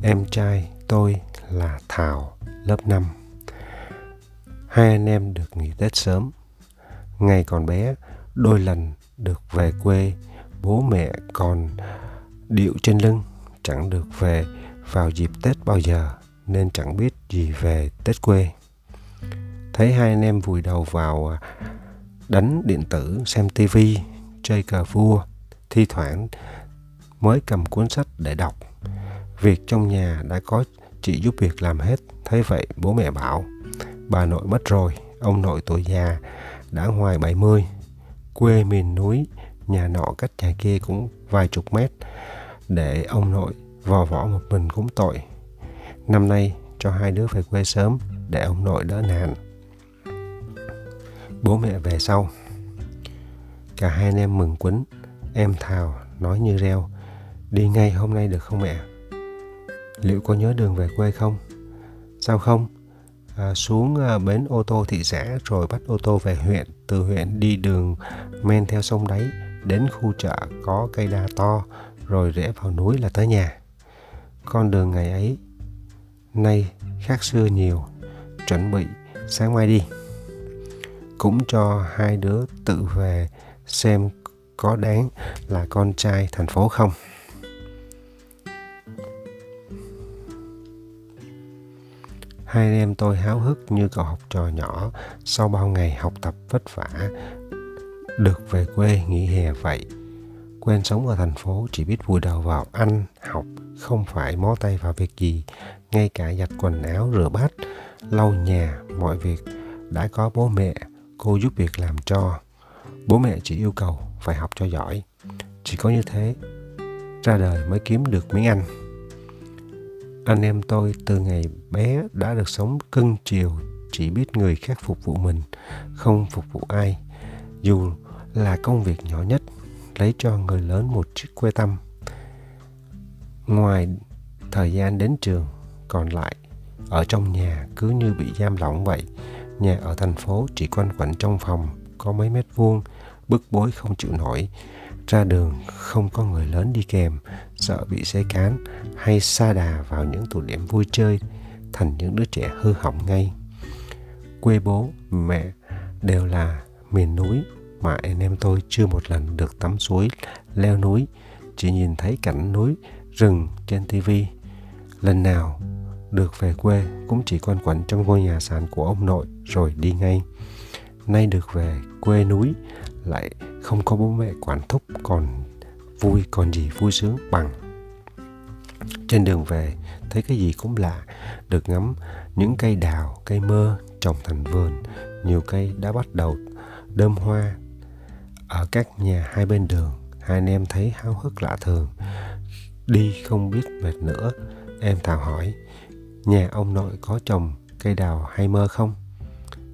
Em trai tôi là Thảo, lớp 5. Hai anh em được nghỉ Tết sớm. Ngày còn bé, đôi lần được về quê, bố mẹ còn điệu trên lưng, chẳng được về vào dịp Tết bao giờ nên chẳng biết gì về Tết quê. Thấy hai anh em vùi đầu vào à, đánh điện tử, xem tivi, chơi cờ vua, thi thoảng mới cầm cuốn sách để đọc. Việc trong nhà đã có chị giúp việc làm hết, thấy vậy bố mẹ bảo, bà nội mất rồi, ông nội tuổi già, đã ngoài 70, quê miền núi, nhà nọ cách nhà kia cũng vài chục mét, để ông nội vò võ một mình cũng tội. Năm nay cho hai đứa về quê sớm để ông nội đỡ nạn. Bố mẹ về sau. Cả hai anh em mừng quýnh. Em Thảo nói như reo. Đi ngay hôm nay được không mẹ? Liệu có nhớ đường về quê không? Sao không? À, xuống à, bến ô tô thị xã rồi bắt ô tô về huyện. Từ huyện đi đường men theo sông đáy đến khu chợ có cây đa to rồi rẽ vào núi là tới nhà. Con đường ngày ấy nay khác xưa nhiều, chuẩn bị sáng mai đi. Cũng cho hai đứa tự về xem có đáng là con trai thành phố không. Hai anh em tôi háo hức như cậu học trò nhỏ sau bao ngày học tập vất vả được về quê nghỉ hè vậy. Quen sống ở thành phố chỉ biết vùi đầu vào ăn, học, không phải mó tay vào việc gì, ngay cả giặt quần áo, rửa bát, lau nhà, mọi việc đã có bố mẹ, cô giúp việc làm cho. Bố mẹ chỉ yêu cầu phải học cho giỏi. Chỉ có như thế, ra đời mới kiếm được miếng ăn. Anh em tôi từ ngày bé đã được sống cưng chiều, chỉ biết người khác phục vụ mình, không phục vụ ai. Dù là công việc nhỏ nhất, lấy cho người lớn một chiếc quê tâm. Ngoài thời gian đến trường, còn lại ở trong nhà cứ như bị giam lỏng vậy. Nhà ở thành phố chỉ quanh quẩn trong phòng, có mấy mét vuông, bức bối không chịu nổi. Ra đường không có người lớn đi kèm, sợ bị xe cán hay xa đà vào những tụ điểm vui chơi, thành những đứa trẻ hư hỏng ngay. Quê bố, mẹ đều là miền núi mà anh em tôi chưa một lần được tắm suối, leo núi, chỉ nhìn thấy cảnh núi, rừng trên tivi. Lần nào được về quê cũng chỉ quanh quẩn trong ngôi nhà sàn của ông nội rồi đi ngay. Nay được về quê núi lại không có bố mẹ quản thúc còn vui còn gì vui sướng bằng. Trên đường về thấy cái gì cũng lạ, được ngắm những cây đào, cây mơ trồng thành vườn, nhiều cây đã bắt đầu đơm hoa. Ở các nhà hai bên đường, hai anh em thấy háo hức lạ thường. Đi không biết mệt nữa, em Thảo hỏi, Nhà ông nội có trồng cây đào hay mơ không?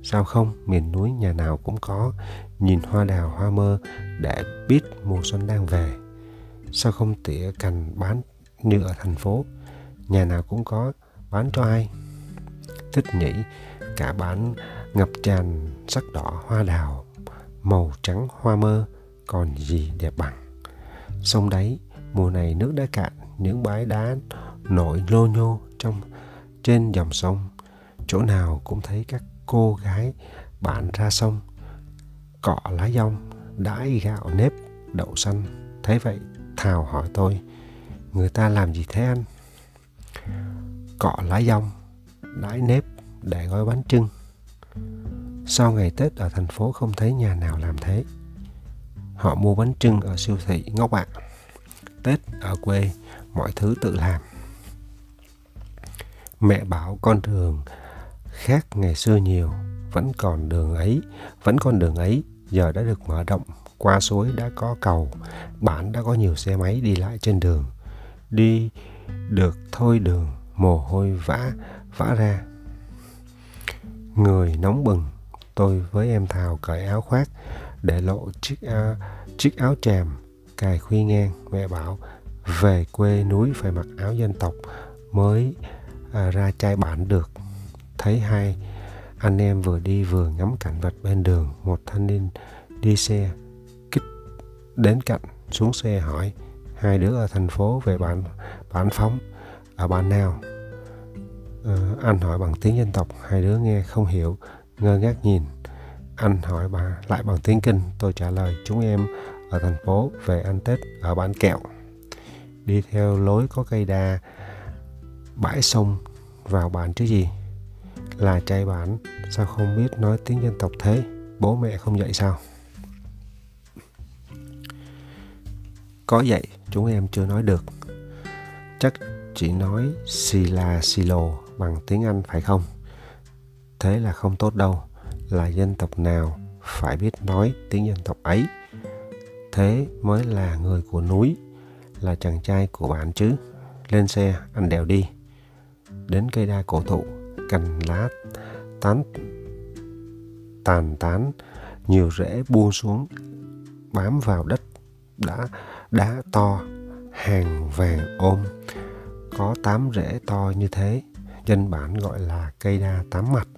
Sao không, miền núi nhà nào cũng có, nhìn hoa đào hoa mơ để biết mùa xuân đang về. Sao không tỉa cành bán như ở thành phố, nhà nào cũng có, bán cho ai? Thích nhỉ, cả bán ngập tràn sắc đỏ hoa đào, màu trắng hoa mơ, còn gì đẹp bằng. Sông đáy, mùa này nước đã cạn, những bãi đá nổi lô nhô trong trên dòng sông, chỗ nào cũng thấy các cô gái, bạn ra sông, cọ lá dong, đãi gạo nếp, đậu xanh. Thấy vậy thào hỏi tôi, người ta làm gì thế anh? Cọ lá dong, đãi nếp để gói bánh trưng sau ngày tết ở thành phố không thấy nhà nào làm thế. Họ mua bánh trưng ở siêu thị ngốc ạ. À. tết ở quê, mọi thứ tự làm. Mẹ bảo con đường khác ngày xưa nhiều, vẫn còn đường ấy, vẫn còn đường ấy, giờ đã được mở rộng, qua suối đã có cầu, bản đã có nhiều xe máy đi lại trên đường. Đi được thôi đường, mồ hôi vã, vã ra. Người nóng bừng, tôi với em Thảo cởi áo khoác, để lộ chiếc áo, chiếc áo chèm cài khuy ngang. Mẹ bảo, về quê núi phải mặc áo dân tộc mới à, ra chai bản được. Thấy hai anh em vừa đi vừa ngắm cảnh vật bên đường. Một thanh niên đi xe kích đến cạnh xuống xe hỏi hai đứa ở thành phố về bản bản phóng ở bản nào? À, anh hỏi bằng tiếng dân tộc. Hai đứa nghe không hiểu ngơ ngác nhìn. Anh hỏi bà lại bằng tiếng kinh. Tôi trả lời chúng em ở thành phố về ăn tết ở bản kẹo. Đi theo lối có cây đa bãi sông vào bản chứ gì? Là trai bản, sao không biết nói tiếng dân tộc thế? Bố mẹ không dạy sao? Có dạy, chúng em chưa nói được. Chắc chỉ nói sila silo bằng tiếng anh phải không? Thế là không tốt đâu. Là dân tộc nào phải biết nói tiếng dân tộc ấy? Thế mới là người của núi, là chàng trai của bạn chứ. Lên xe, anh đèo đi đến cây đa cổ thụ cành lá tán tàn tán nhiều rễ buông xuống bám vào đất đã đá to hàng vàng ôm. Có tám rễ to như thế dân bản gọi là cây đa tám mặt.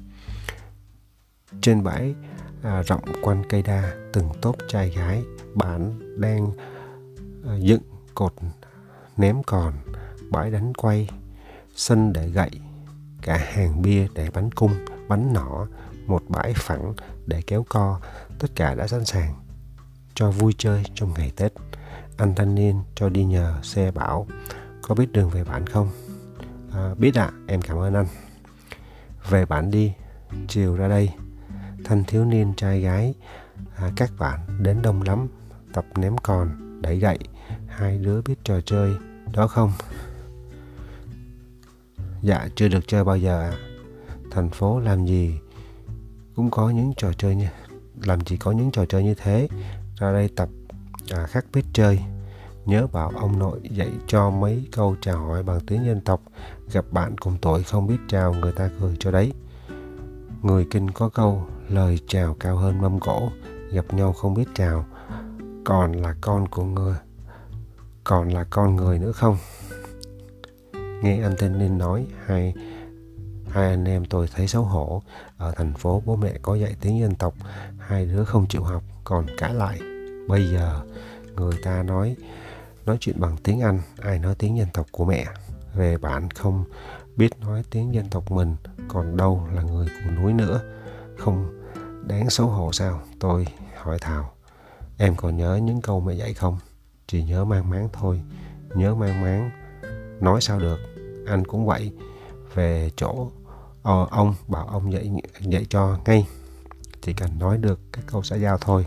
Trên bãi à, rộng quanh cây đa từng tốp trai gái bản đang à, dựng cột ném còn bãi đánh quay sân để gậy cả hàng bia để bắn cung bắn nỏ một bãi phẳng để kéo co tất cả đã sẵn sàng cho vui chơi trong ngày tết. Anh thanh niên cho đi nhờ xe bảo có biết đường về bản không? À, biết ạ à, em cảm ơn anh. Về bản đi chiều ra đây. Thanh thiếu niên trai gái à, các bạn đến đông lắm tập ném còn đẩy gậy hai đứa biết trò chơi đó không? Dạ chưa được chơi bao giờ ạ. À. thành phố làm gì cũng có những trò chơi như làm gì có những trò chơi như thế. Ra đây tập à, khác biết chơi. Nhớ bảo ông nội dạy cho mấy câu chào hỏi bằng tiếng dân tộc. Gặp bạn cùng tuổi không biết chào người ta cười cho đấy. Người kinh có câu lời chào cao hơn mâm cổ gặp nhau không biết chào còn là con của người còn là con người nữa không? Nghe anh tên ninh nói, hai hai anh em tôi thấy xấu hổ. Ở thành phố, bố mẹ có dạy tiếng dân tộc, hai đứa không chịu học, còn cãi lại. Bây giờ, người ta nói nói chuyện bằng tiếng anh, ai nói tiếng dân tộc của mẹ? Về bản không biết nói tiếng dân tộc mình, còn đâu là người của núi nữa. Không đáng xấu hổ sao? Tôi hỏi thảo. Em còn nhớ những câu mẹ dạy không? Chỉ nhớ mang máng thôi, nhớ mang máng nói sao được? Anh cũng vậy. Về chỗ ờ, ông bảo ông dạy dạy cho ngay. Chỉ cần nói được cái câu xã giao thôi.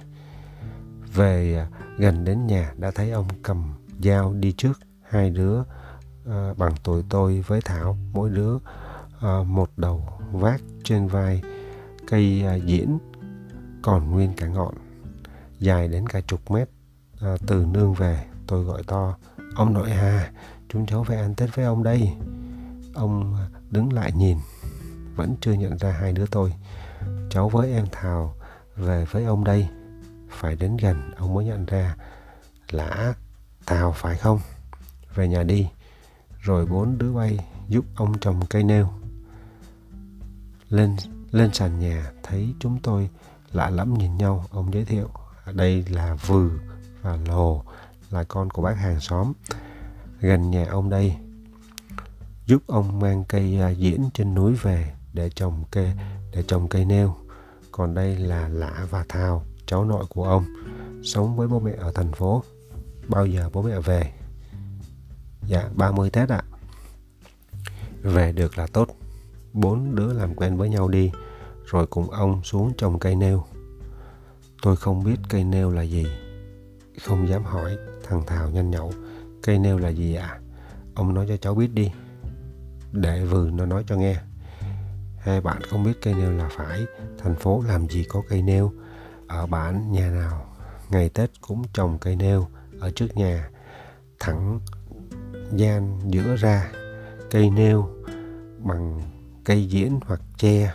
Về ờ, gần đến nhà đã thấy ông cầm dao đi trước. Hai đứa uh, bằng tuổi tôi với thảo mỗi đứa uh, một đầu vác trên vai cây uh, diễn còn nguyên cả ngọn dài đến cả chục mét. Uh, từ nương về tôi gọi to ông nội hà chúng cháu về ăn tết với ông đây. Ông à, đứng lại nhìn, vẫn chưa nhận ra hai đứa tôi. Cháu với em thảo về với ông đây, phải đến gần ông mới nhận ra là thảo phải không? Về nhà đi, rồi bốn đứa bay giúp ông trồng cây nêu. Lên lên sàn nhà, thấy chúng tôi lạ lẫm nhìn nhau, ông giới thiệu, đây là vừ và lồ, là con của bác hàng xóm gần nhà ông đây, giúp ông mang cây à, diễn trên núi về để trồng cây để trồng cây nêu. Còn đây là lã và thao, cháu nội của ông, sống với bố mẹ ở thành phố. Bao giờ bố mẹ về? Dạ 30 Tết ạ. Về được là tốt. Bốn đứa làm quen với nhau đi, rồi cùng ông xuống trồng cây nêu. Tôi không biết cây nêu là gì. Không dám hỏi, thằng thào nhanh nhậu cây nêu là gì ạ? À? ông nói cho cháu biết đi. Để vừa nó nói cho nghe. Hai bạn không biết cây nêu là phải. Thành phố làm gì có cây nêu? Ở bản nhà nào? Ngày tết cũng trồng cây nêu ở trước nhà. Thẳng gian giữa ra. Cây nêu bằng cây diễn hoặc tre.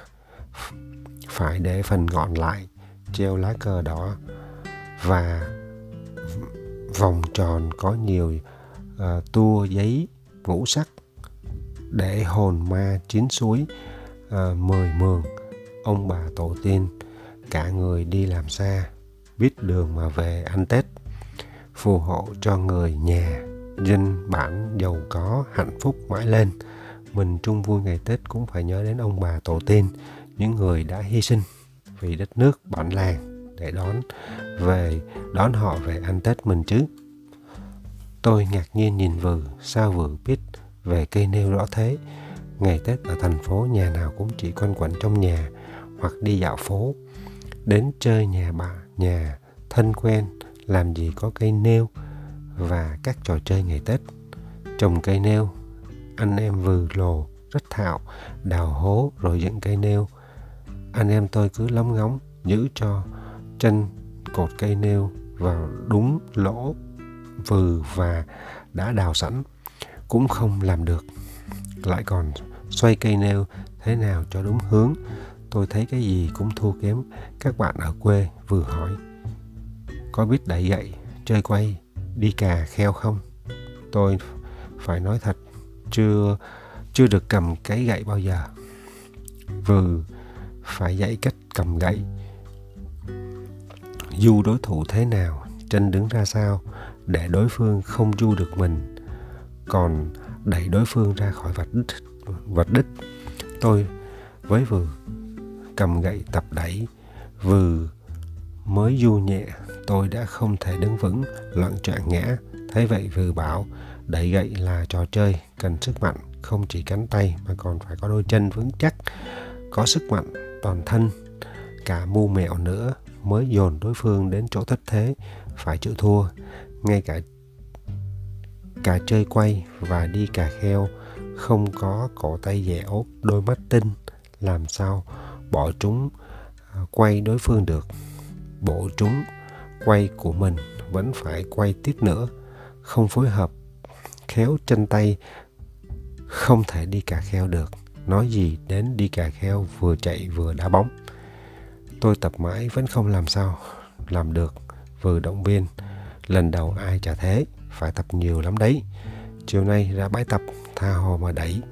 Phải để phần ngọn lại, treo lá cờ đỏ. Và vòng tròn có nhiều uh, tua giấy ngũ sắc để hồn ma chín suối à, mời mường. Ông bà tổ tiên cả người đi làm xa biết đường mà về ăn tết phù hộ cho người nhà dân bản giàu có hạnh phúc mãi lên. Mình chung vui ngày tết cũng phải nhớ đến ông bà tổ tiên những người đã hy sinh vì đất nước bản làng để đón về đón họ về ăn tết mình chứ tôi ngạc nhiên nhìn vừ sao vừa biết về cây nêu rõ thế ngày tết ở thành phố nhà nào cũng chỉ quanh quẩn trong nhà hoặc đi dạo phố đến chơi nhà bà nhà thân quen làm gì có cây nêu và các trò chơi ngày Tết. Trồng cây nêu, anh em vừ lồ, rất thạo, đào hố rồi dựng cây nêu. Anh em tôi cứ lóng ngóng, giữ cho chân cột cây nêu vào đúng lỗ vừ và đã đào sẵn. Cũng không làm được. Lại còn xoay cây nêu thế nào cho đúng hướng. Tôi thấy cái gì cũng thua kém các bạn ở quê vừa hỏi. Có biết đẩy gậy, chơi quay, đi cà kheo không? Tôi phải nói thật, chưa chưa được cầm cái gậy bao giờ. Vừa phải dạy cách cầm gậy. dù đối thủ thế nào, chân đứng ra sao để đối phương không du được mình, còn đẩy đối phương ra khỏi vạch đích. Vạch đích. Tôi với vừa cầm gậy tập đẩy, vừa mới du nhẹ tôi đã không thể đứng vững loạn trạng ngã thấy vậy vừa bảo đẩy gậy là trò chơi cần sức mạnh không chỉ cánh tay mà còn phải có đôi chân vững chắc có sức mạnh toàn thân cả mu mẹo nữa mới dồn đối phương đến chỗ thất thế phải chịu thua ngay cả cả chơi quay và đi cà kheo, không có cổ tay dẻ ốp, đôi mắt tinh, làm sao bỏ chúng à, quay đối phương được. Bộ chúng quay của mình vẫn phải quay tiếp nữa, không phối hợp. Khéo chân tay, không thể đi cà kheo được. Nói gì đến đi cà kheo vừa chạy vừa đá bóng. Tôi tập mãi vẫn không làm sao làm được, vừa động viên lần đầu ai chả thế phải tập nhiều lắm đấy chiều nay ra bãi tập tha hồ mà đẩy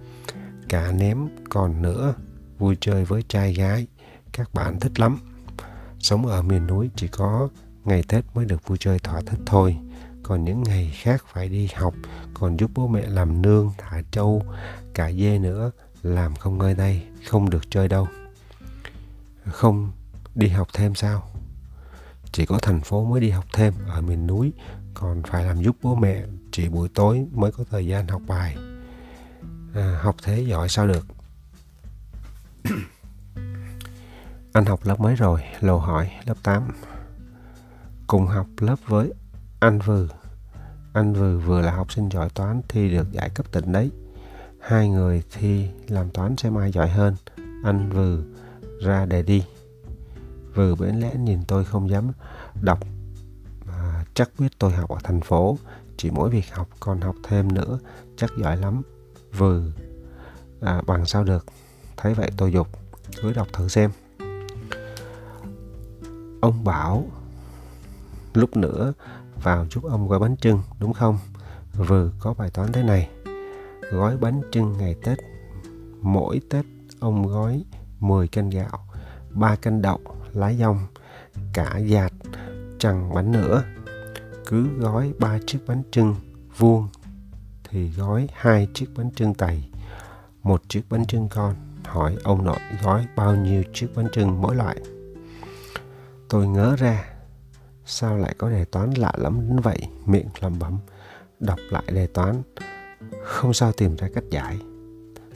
cả ném còn nữa vui chơi với trai gái các bạn thích lắm sống ở miền núi chỉ có ngày Tết mới được vui chơi thỏa thích thôi. Còn những ngày khác phải đi học, còn giúp bố mẹ làm nương, thả trâu, cả dê nữa, làm không ngơi đây không được chơi đâu. Không đi học thêm sao? Chỉ có thành phố mới đi học thêm, ở miền núi còn phải làm giúp bố mẹ, chỉ buổi tối mới có thời gian học bài. À, học thế giỏi sao được? Anh học lớp mấy rồi? Lầu hỏi, lớp 8 cùng học lớp với anh Vừ. Anh Vừ vừa là học sinh giỏi toán thi được giải cấp tỉnh đấy. Hai người thi làm toán xem ai giỏi hơn. Anh Vừ ra đề đi vừa bẽn lẽ nhìn tôi không dám đọc. mà chắc biết tôi học ở thành phố. Chỉ mỗi việc học còn học thêm nữa. Chắc giỏi lắm. vừa à, bằng sao được. Thấy vậy tôi dục. Cứ đọc thử xem. Ông bảo lúc nữa vào giúp ông gói bánh trưng, đúng không? Vừa có bài toán thế này. Gói bánh trưng ngày Tết, mỗi Tết ông gói 10 cân gạo, 3 cân đậu, lá dong, cả dạt, trần bánh nữa. Cứ gói 3 chiếc bánh trưng vuông thì gói hai chiếc bánh trưng tày, một chiếc bánh trưng con. Hỏi ông nội gói bao nhiêu chiếc bánh trưng mỗi loại. Tôi ngớ ra Sao lại có đề toán lạ lắm đến vậy? Miệng lẩm bẩm, đọc lại đề toán. Không sao tìm ra cách giải.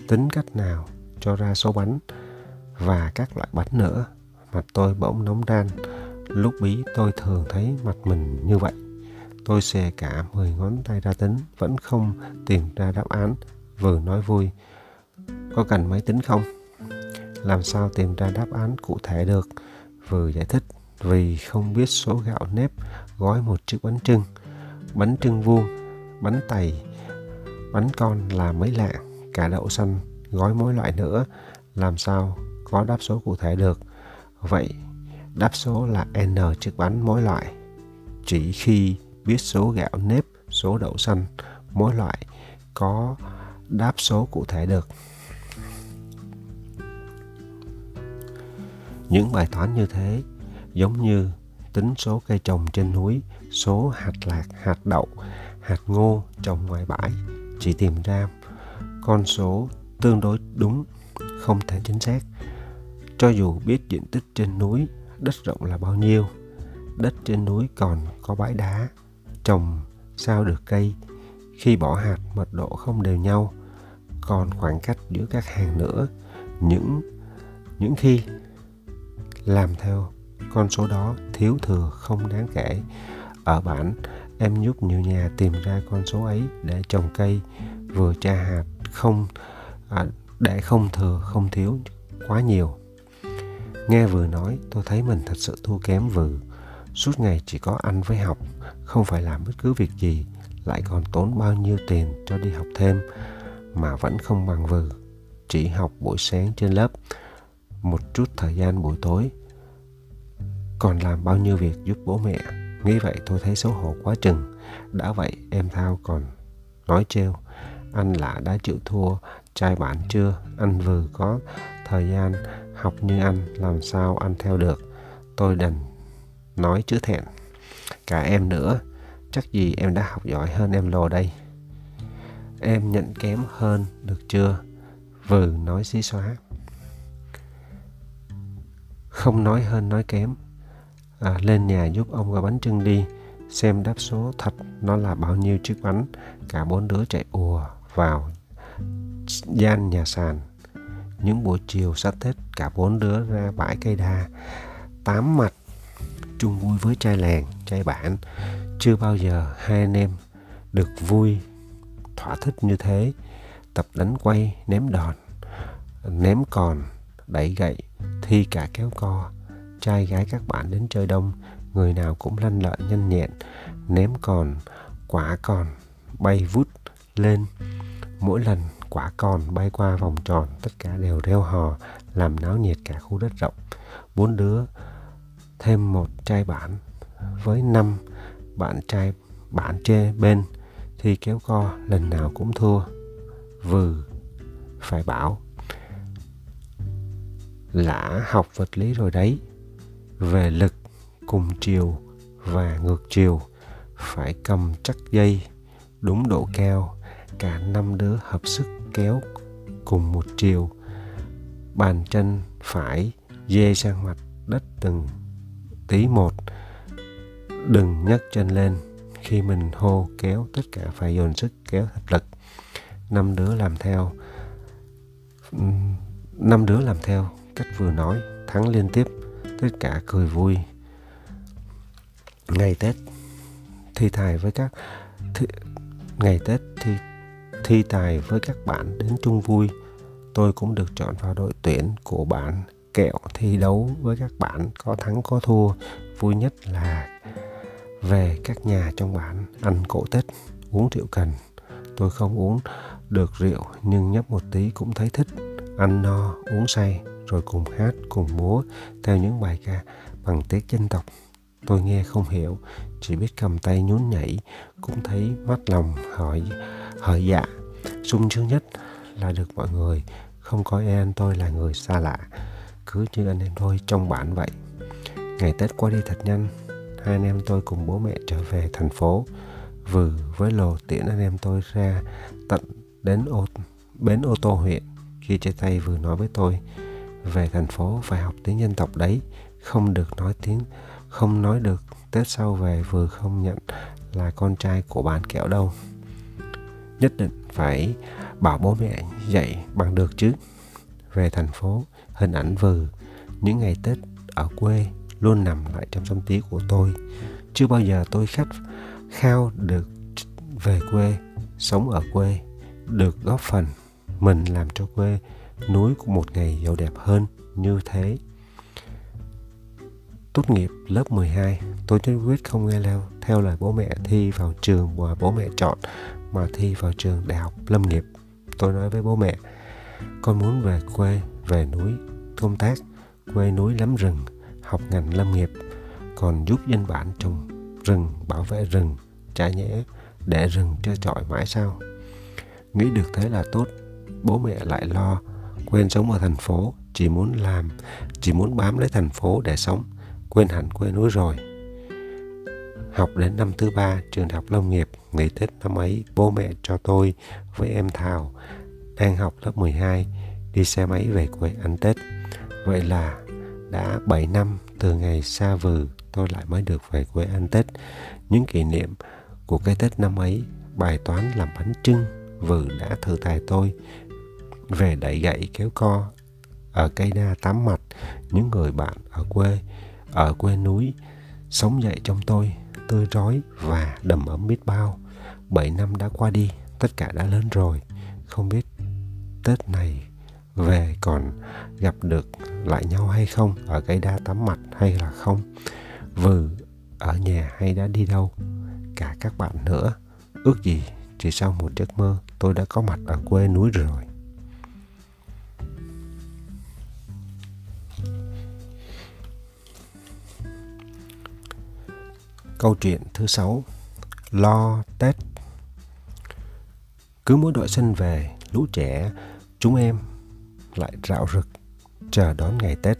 Tính cách nào cho ra số bánh và các loại bánh nữa. Mặt tôi bỗng nóng ran. Lúc bí tôi thường thấy mặt mình như vậy. Tôi xè cả 10 ngón tay ra tính, vẫn không tìm ra đáp án. Vừa nói vui, có cần máy tính không? Làm sao tìm ra đáp án cụ thể được? Vừa giải thích vì không biết số gạo nếp gói một chiếc bánh trưng. Bánh trưng vuông, bánh tày, bánh con là mấy lạng, cả đậu xanh gói mỗi loại nữa, làm sao có đáp số cụ thể được. Vậy đáp số là n chiếc bánh mỗi loại. Chỉ khi biết số gạo nếp, số đậu xanh mỗi loại có đáp số cụ thể được. Những bài toán như thế giống như tính số cây trồng trên núi, số hạt lạc, hạt đậu, hạt ngô trồng ngoài bãi, chỉ tìm ra con số tương đối đúng, không thể chính xác. Cho dù biết diện tích trên núi, đất rộng là bao nhiêu, đất trên núi còn có bãi đá, trồng sao được cây, khi bỏ hạt mật độ không đều nhau, còn khoảng cách giữa các hàng nữa, những những khi làm theo con số đó thiếu thừa không đáng kể. Ở bản, em giúp nhiều nhà tìm ra con số ấy để trồng cây vừa tra hạt không à, để không thừa không thiếu quá nhiều nghe vừa nói, tôi thấy mình thật sự thua kém vừa suốt ngày chỉ có ăn với học, không phải làm bất cứ việc gì, lại còn tốn bao nhiêu tiền cho đi học thêm, mà vẫn không bằng vừa chỉ học buổi sáng trên lớp, một chút thời gian buổi tối. Còn làm bao nhiêu việc giúp bố mẹ? Nghĩ vậy tôi thấy xấu hổ quá chừng. Đã vậy em thao còn nói trêu, anh lạ đã chịu thua, trai bạn chưa? Anh vừa có thời gian học như anh làm sao anh theo được? Tôi đành nói chữ thẹn. Cả em nữa chắc gì em đã học giỏi hơn em lồ đây? Em nhận kém hơn được chưa? Vừa nói xí xóa. Không nói hơn nói kém. À, lên nhà giúp ông gói bánh trưng đi xem đáp số thật nó là bao nhiêu chiếc bánh. Cả bốn đứa chạy ùa vào gian nhà sàn những buổi chiều sắp tết cả bốn đứa ra bãi cây đa. Tám mặt chung vui với trai làng, trai bản. Chưa bao giờ hai anh em được vui, thỏa thích như thế. Tập đánh quay, ném đòn, ném còn, đẩy gậy, thi cả kéo co. Trai gái các bạn đến chơi đông, người nào cũng lanh lợi nhanh nhẹn. Ném còn, quả còn, bay vút lên. Mỗi lần quả còn bay qua vòng tròn, tất cả đều reo hò, làm náo nhiệt cả khu đất rộng. Bốn đứa, thêm một trai bản với năm bạn trai bạn chê bên, thì kéo co, lần nào cũng thua. Vừ, phải bảo, lã học vật lý rồi đấy, về lực cùng chiều và ngược chiều, phải cầm chắc dây, đúng độ cao cả năm đứa hợp sức kéo cùng một chiều bàn chân phải dê sang mặt đất từng tí một. Đừng nhấc chân lên khi mình hô kéo tất cả phải dồn sức kéo thật lực. Năm đứa làm theo năm đứa làm theo cách vừa nói thắng liên tiếp tất cả cười vui. Ngày tết thi thài với các thi, ngày tết thi thi tài với các bạn đến chung vui. Tôi cũng được chọn vào đội tuyển của bạn, kẹo thi đấu với các bạn, có thắng có thua. Vui nhất là về các nhà trong bản ăn cổ tết uống rượu cần. Tôi không uống được rượu, nhưng nhấp một tí cũng thấy thích. Ăn no, uống say, rồi cùng hát, cùng múa, theo những bài ca bằng tiếng dân tộc. Tôi nghe không hiểu, chỉ biết cầm tay nhún nhảy, cũng thấy mắt lòng hỏi hỏi dạ. Sung sướng nhất là được mọi người, không coi em tôi là người xa lạ, cứ như anh em tôi trong bản vậy. Ngày tết qua đi thật nhanh, hai anh em tôi cùng bố mẹ trở về thành phố, vừa với lồ tiễn anh em tôi ra tận đến ô, bến ô tô huyện. Khi chia tay vừa nói với tôi, về thành phố phải học tiếng dân tộc đấy, không được nói tiếng, không nói được. Tết sau về vừa không nhận là con trai của bạn kẹo đâu nhất định phải bảo bố mẹ dạy bằng được chứ. Về thành phố, hình ảnh vừ, những ngày tết ở quê luôn nằm lại trong tâm trí của tôi. Chưa bao giờ tôi khát khao được về quê, sống ở quê, được góp phần mình làm cho quê núi của một ngày giàu đẹp hơn như thế. Tốt nghiệp lớp 12 tôi nhất quyết không nghe leo, theo lời bố mẹ thi vào trường mà bố mẹ chọn mà thi vào trường đại học lâm nghiệp. Tôi nói với bố mẹ, con muốn về quê, về núi công tác, quê núi lắm rừng, học ngành lâm nghiệp, còn giúp dân bản trồng rừng, bảo vệ rừng, chả nhẽ để rừng cho trọi mãi sao? Nghĩ được thế là tốt. Bố mẹ lại lo, quên sống ở thành phố, chỉ muốn làm, chỉ muốn bám lấy thành phố để sống, quên hẳn quê núi rồi. Học đến năm thứ ba trường đại học Lâm nghiệp, ngày Tết năm ấy bố mẹ cho tôi với em Thảo đang học lớp 12 đi xe máy về quê ăn Tết. Vậy là đã 7 năm từ ngày xa vừ tôi lại mới được về quê ăn Tết. Những kỷ niệm của cái Tết năm ấy, bài toán làm bánh trưng vừ đã thử tài tôi về đẩy gậy kéo co ở cây đa tám mặt những người bạn ở quê ở quê núi sống dậy trong tôi tươi rói và đầm ấm biết bao. Bảy năm đã qua đi, tất cả đã lớn rồi. Không biết tết này về còn gặp được lại nhau hay không, ở cái đa tắm mặt hay là không, vừ ở nhà hay đã đi đâu, cả các bạn nữa. Ước gì chỉ sau một giấc mơ, tôi đã có mặt ở quê núi rồi. Câu chuyện thứ sáu Lo Tết Cứ mỗi đội xuân về, lũ trẻ, chúng em lại rạo rực chờ đón ngày Tết.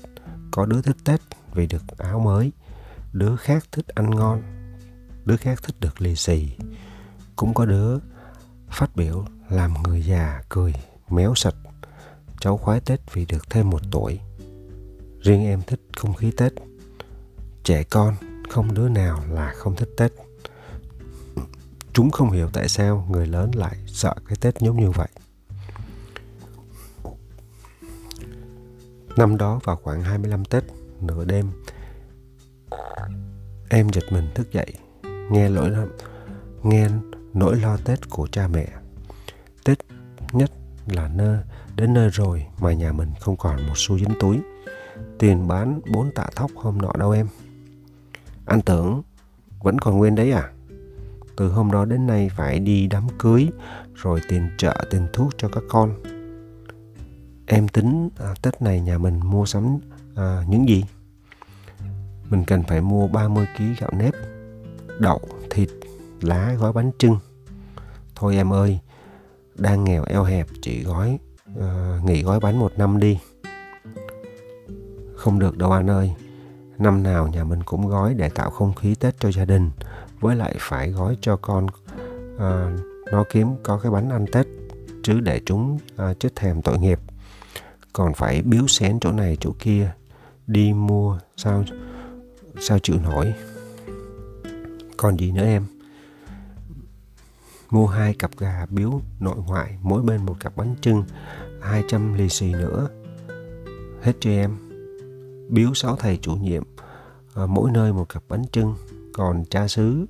Có đứa thích Tết vì được áo mới, đứa khác thích ăn ngon, đứa khác thích được lì xì. Cũng có đứa phát biểu làm người già cười méo sạch. Cháu khoái Tết vì được thêm một tuổi. Riêng em thích không khí Tết. Trẻ con không đứa nào là không thích Tết. Chúng không hiểu tại sao người lớn lại sợ cái Tết giống như vậy. Năm đó vào khoảng 25 Tết, nửa đêm, em giật mình thức dậy, nghe lỗi nghe nỗi lo Tết của cha mẹ. Tết nhất là nơi đến nơi rồi mà nhà mình không còn một xu dính túi. Tiền bán bốn tạ thóc hôm nọ đâu em. Anh tưởng vẫn còn nguyên đấy à? Từ hôm đó đến nay phải đi đám cưới, rồi tiền chợ, tiền thuốc cho các con. Em tính à, Tết này nhà mình mua sắm à, những gì? Mình cần phải mua 30 kg gạo nếp, đậu, thịt, lá gói bánh trưng. Thôi em ơi, đang nghèo eo hẹp chỉ gói à, nghỉ gói bánh một năm đi. Không được đâu anh ơi, Năm nào nhà mình cũng gói để tạo không khí Tết cho gia đình, với lại phải gói cho con à, nó kiếm có cái bánh ăn Tết, chứ để chúng à, chết thèm tội nghiệp. Còn phải biếu xén chỗ này chỗ kia, đi mua sao sao chịu nổi. Còn gì nữa em? Mua hai cặp gà biếu nội ngoại, mỗi bên một cặp bánh trưng, 200 lì xì nữa. Hết cho em biếu sáu thầy chủ nhiệm à, mỗi nơi một cặp bánh trưng. Còn cha xứ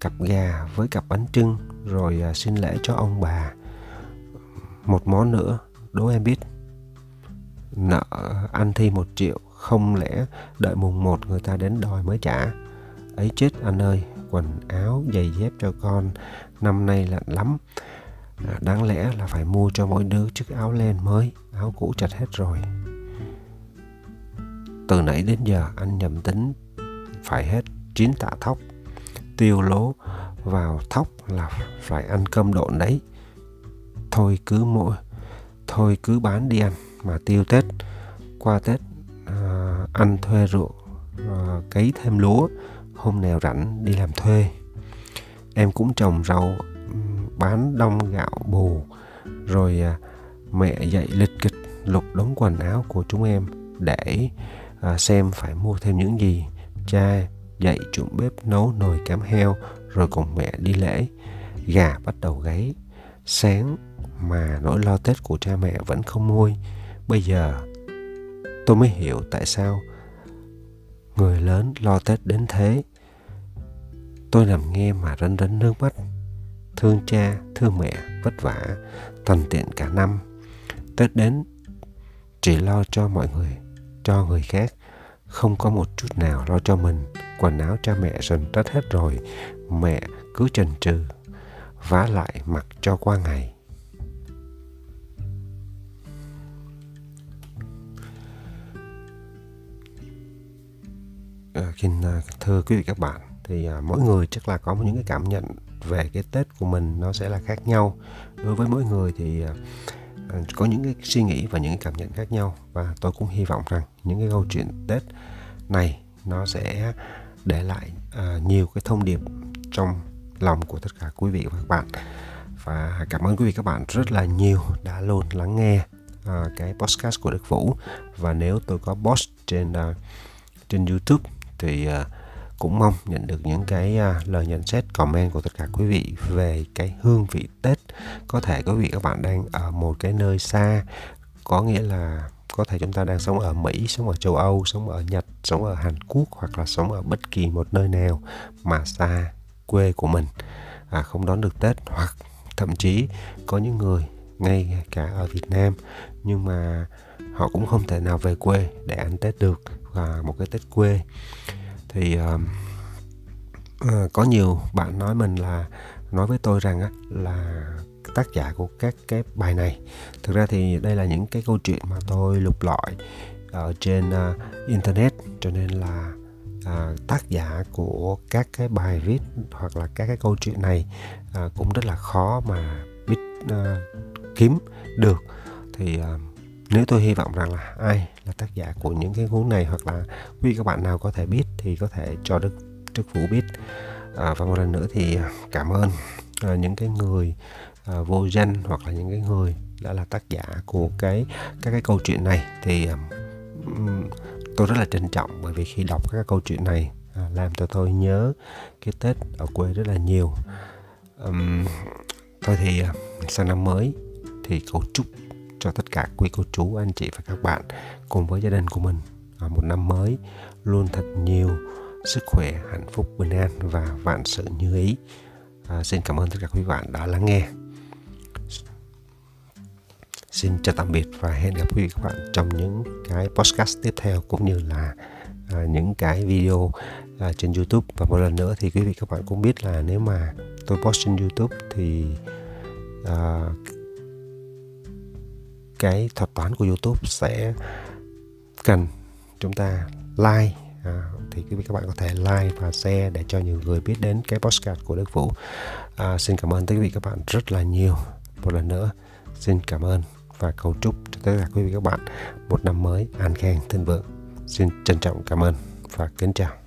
cặp gà với cặp bánh trưng rồi à, xin lễ cho ông bà. Một món nữa đố em biết nợ ăn thi một triệu không lẽ đợi mùng một người ta đến đòi mới trả? Ấy chết anh ơi quần áo giày dép cho con năm nay lạnh lắm. À, đáng lẽ là phải mua cho mỗi đứa chiếc áo len mới áo cũ chặt hết rồi từ nãy đến giờ anh nhầm tính phải hết 9 tạ thóc. Tiêu lố vào thóc là phải ăn cơm độn đấy. Thôi cứ mỗi thôi cứ bán đi ăn mà tiêu Tết. Qua Tết à, ăn thuê ruộng à, cấy thêm lúa, hôm nào rảnh đi làm thuê. Em cũng trồng rau bán đông gạo bù rồi à, mẹ dạy lịch kịch lục đống quần áo của chúng em để à, xem phải mua thêm những gì. Cha dậy trụng bếp nấu nồi cám heo rồi cùng mẹ đi lễ. Gà bắt đầu gáy. Sáng mà nỗi lo tết của cha mẹ vẫn không nguôi. Bây giờ tôi mới hiểu tại sao người lớn lo tết đến thế. Tôi nằm nghe mà rấn rấn nước mắt. Thương cha thương mẹ vất vả tần tiện cả năm. Tết đến chỉ lo cho mọi người cho người khác. Không có một chút nào lo cho mình. Quần áo cha mẹ dần rách hết rồi mẹ cứ chần chừ vá lại mặc cho qua ngày. À, xin à, thưa quý vị các bạn thì à, mỗi người chắc là có những cái cảm nhận về cái tết của mình nó sẽ là khác nhau. Đối với mỗi người thì À, Ờ, có những cái suy nghĩ và những cái cảm nhận khác nhau. Và tôi cũng hy vọng rằng những cái câu chuyện Tết này nó sẽ để lại uh, nhiều cái thông điệp trong lòng của tất cả quý vị và các bạn. Và cảm ơn quý vị các bạn rất là nhiều đã luôn lắng nghe uh, cái podcast của Đức Vũ. Và nếu tôi có post trên uh, trên YouTube thì uh, cũng mong nhận được những cái uh, lời nhận xét comment của tất cả quý vị về cái hương vị Tết. Có thể quý vị các bạn đang ở một cái nơi xa có nghĩa là có thể chúng ta đang sống ở Mỹ, sống ở châu Âu, sống ở Nhật, sống ở Hàn Quốc hoặc là sống ở bất kỳ một nơi nào mà xa quê của mình à, không đón được Tết. Hoặc thậm chí có những người ngay cả ở Việt Nam nhưng mà họ cũng không thể nào về quê để ăn Tết được và một cái Tết quê thì uh, có nhiều bạn nói mình là nói với tôi rằng á, là tác giả của các cái bài này. Thực ra thì đây là những cái câu chuyện mà tôi lục lọi ở trên uh, internet cho nên là uh, tác giả của các cái bài viết hoặc là các cái câu chuyện này uh, cũng rất là khó mà biết uh, kiếm được. Thì uh, nếu tôi hy vọng rằng là ai là tác giả của những cái cuốn này hoặc là quý các bạn nào có thể biết thì có thể cho đức đức vũ biết. À, và một lần nữa thì à, cảm ơn à, những cái người à, vô danh hoặc là những cái người đã là tác giả của cái các cái câu chuyện này thì um, tôi rất là trân trọng bởi vì khi đọc các câu chuyện này à, làm cho tôi nhớ cái tết ở quê rất là nhiều. Um, thôi thì à, sang năm mới thì cầu chúc cho tất cả quý cô chú anh chị và các bạn cùng với gia đình của mình. Ở một năm mới luôn thật nhiều sức khỏe hạnh phúc bình an và vạn sự như ý. À, xin cảm ơn tất cả quý bạn đã lắng nghe. Xin chào tạm biệt và hẹn gặp quý vị các bạn trong những cái podcast tiếp theo cũng như là à, những cái video à, trên YouTube. Và một lần nữa thì quý vị các bạn cũng biết là nếu mà tôi post trên YouTube thì à, cái thuật toán của YouTube sẽ cần chúng ta like à, thì quý vị các bạn có thể like và share để cho nhiều người biết đến cái podcast của Đức Vũ. À, xin cảm ơn tất cả quý vị các bạn rất là nhiều. Một lần nữa xin cảm ơn và cầu chúc cho tất cả quý vị các bạn một năm mới an khang thịnh vượng. Xin trân trọng cảm ơn và kính chào.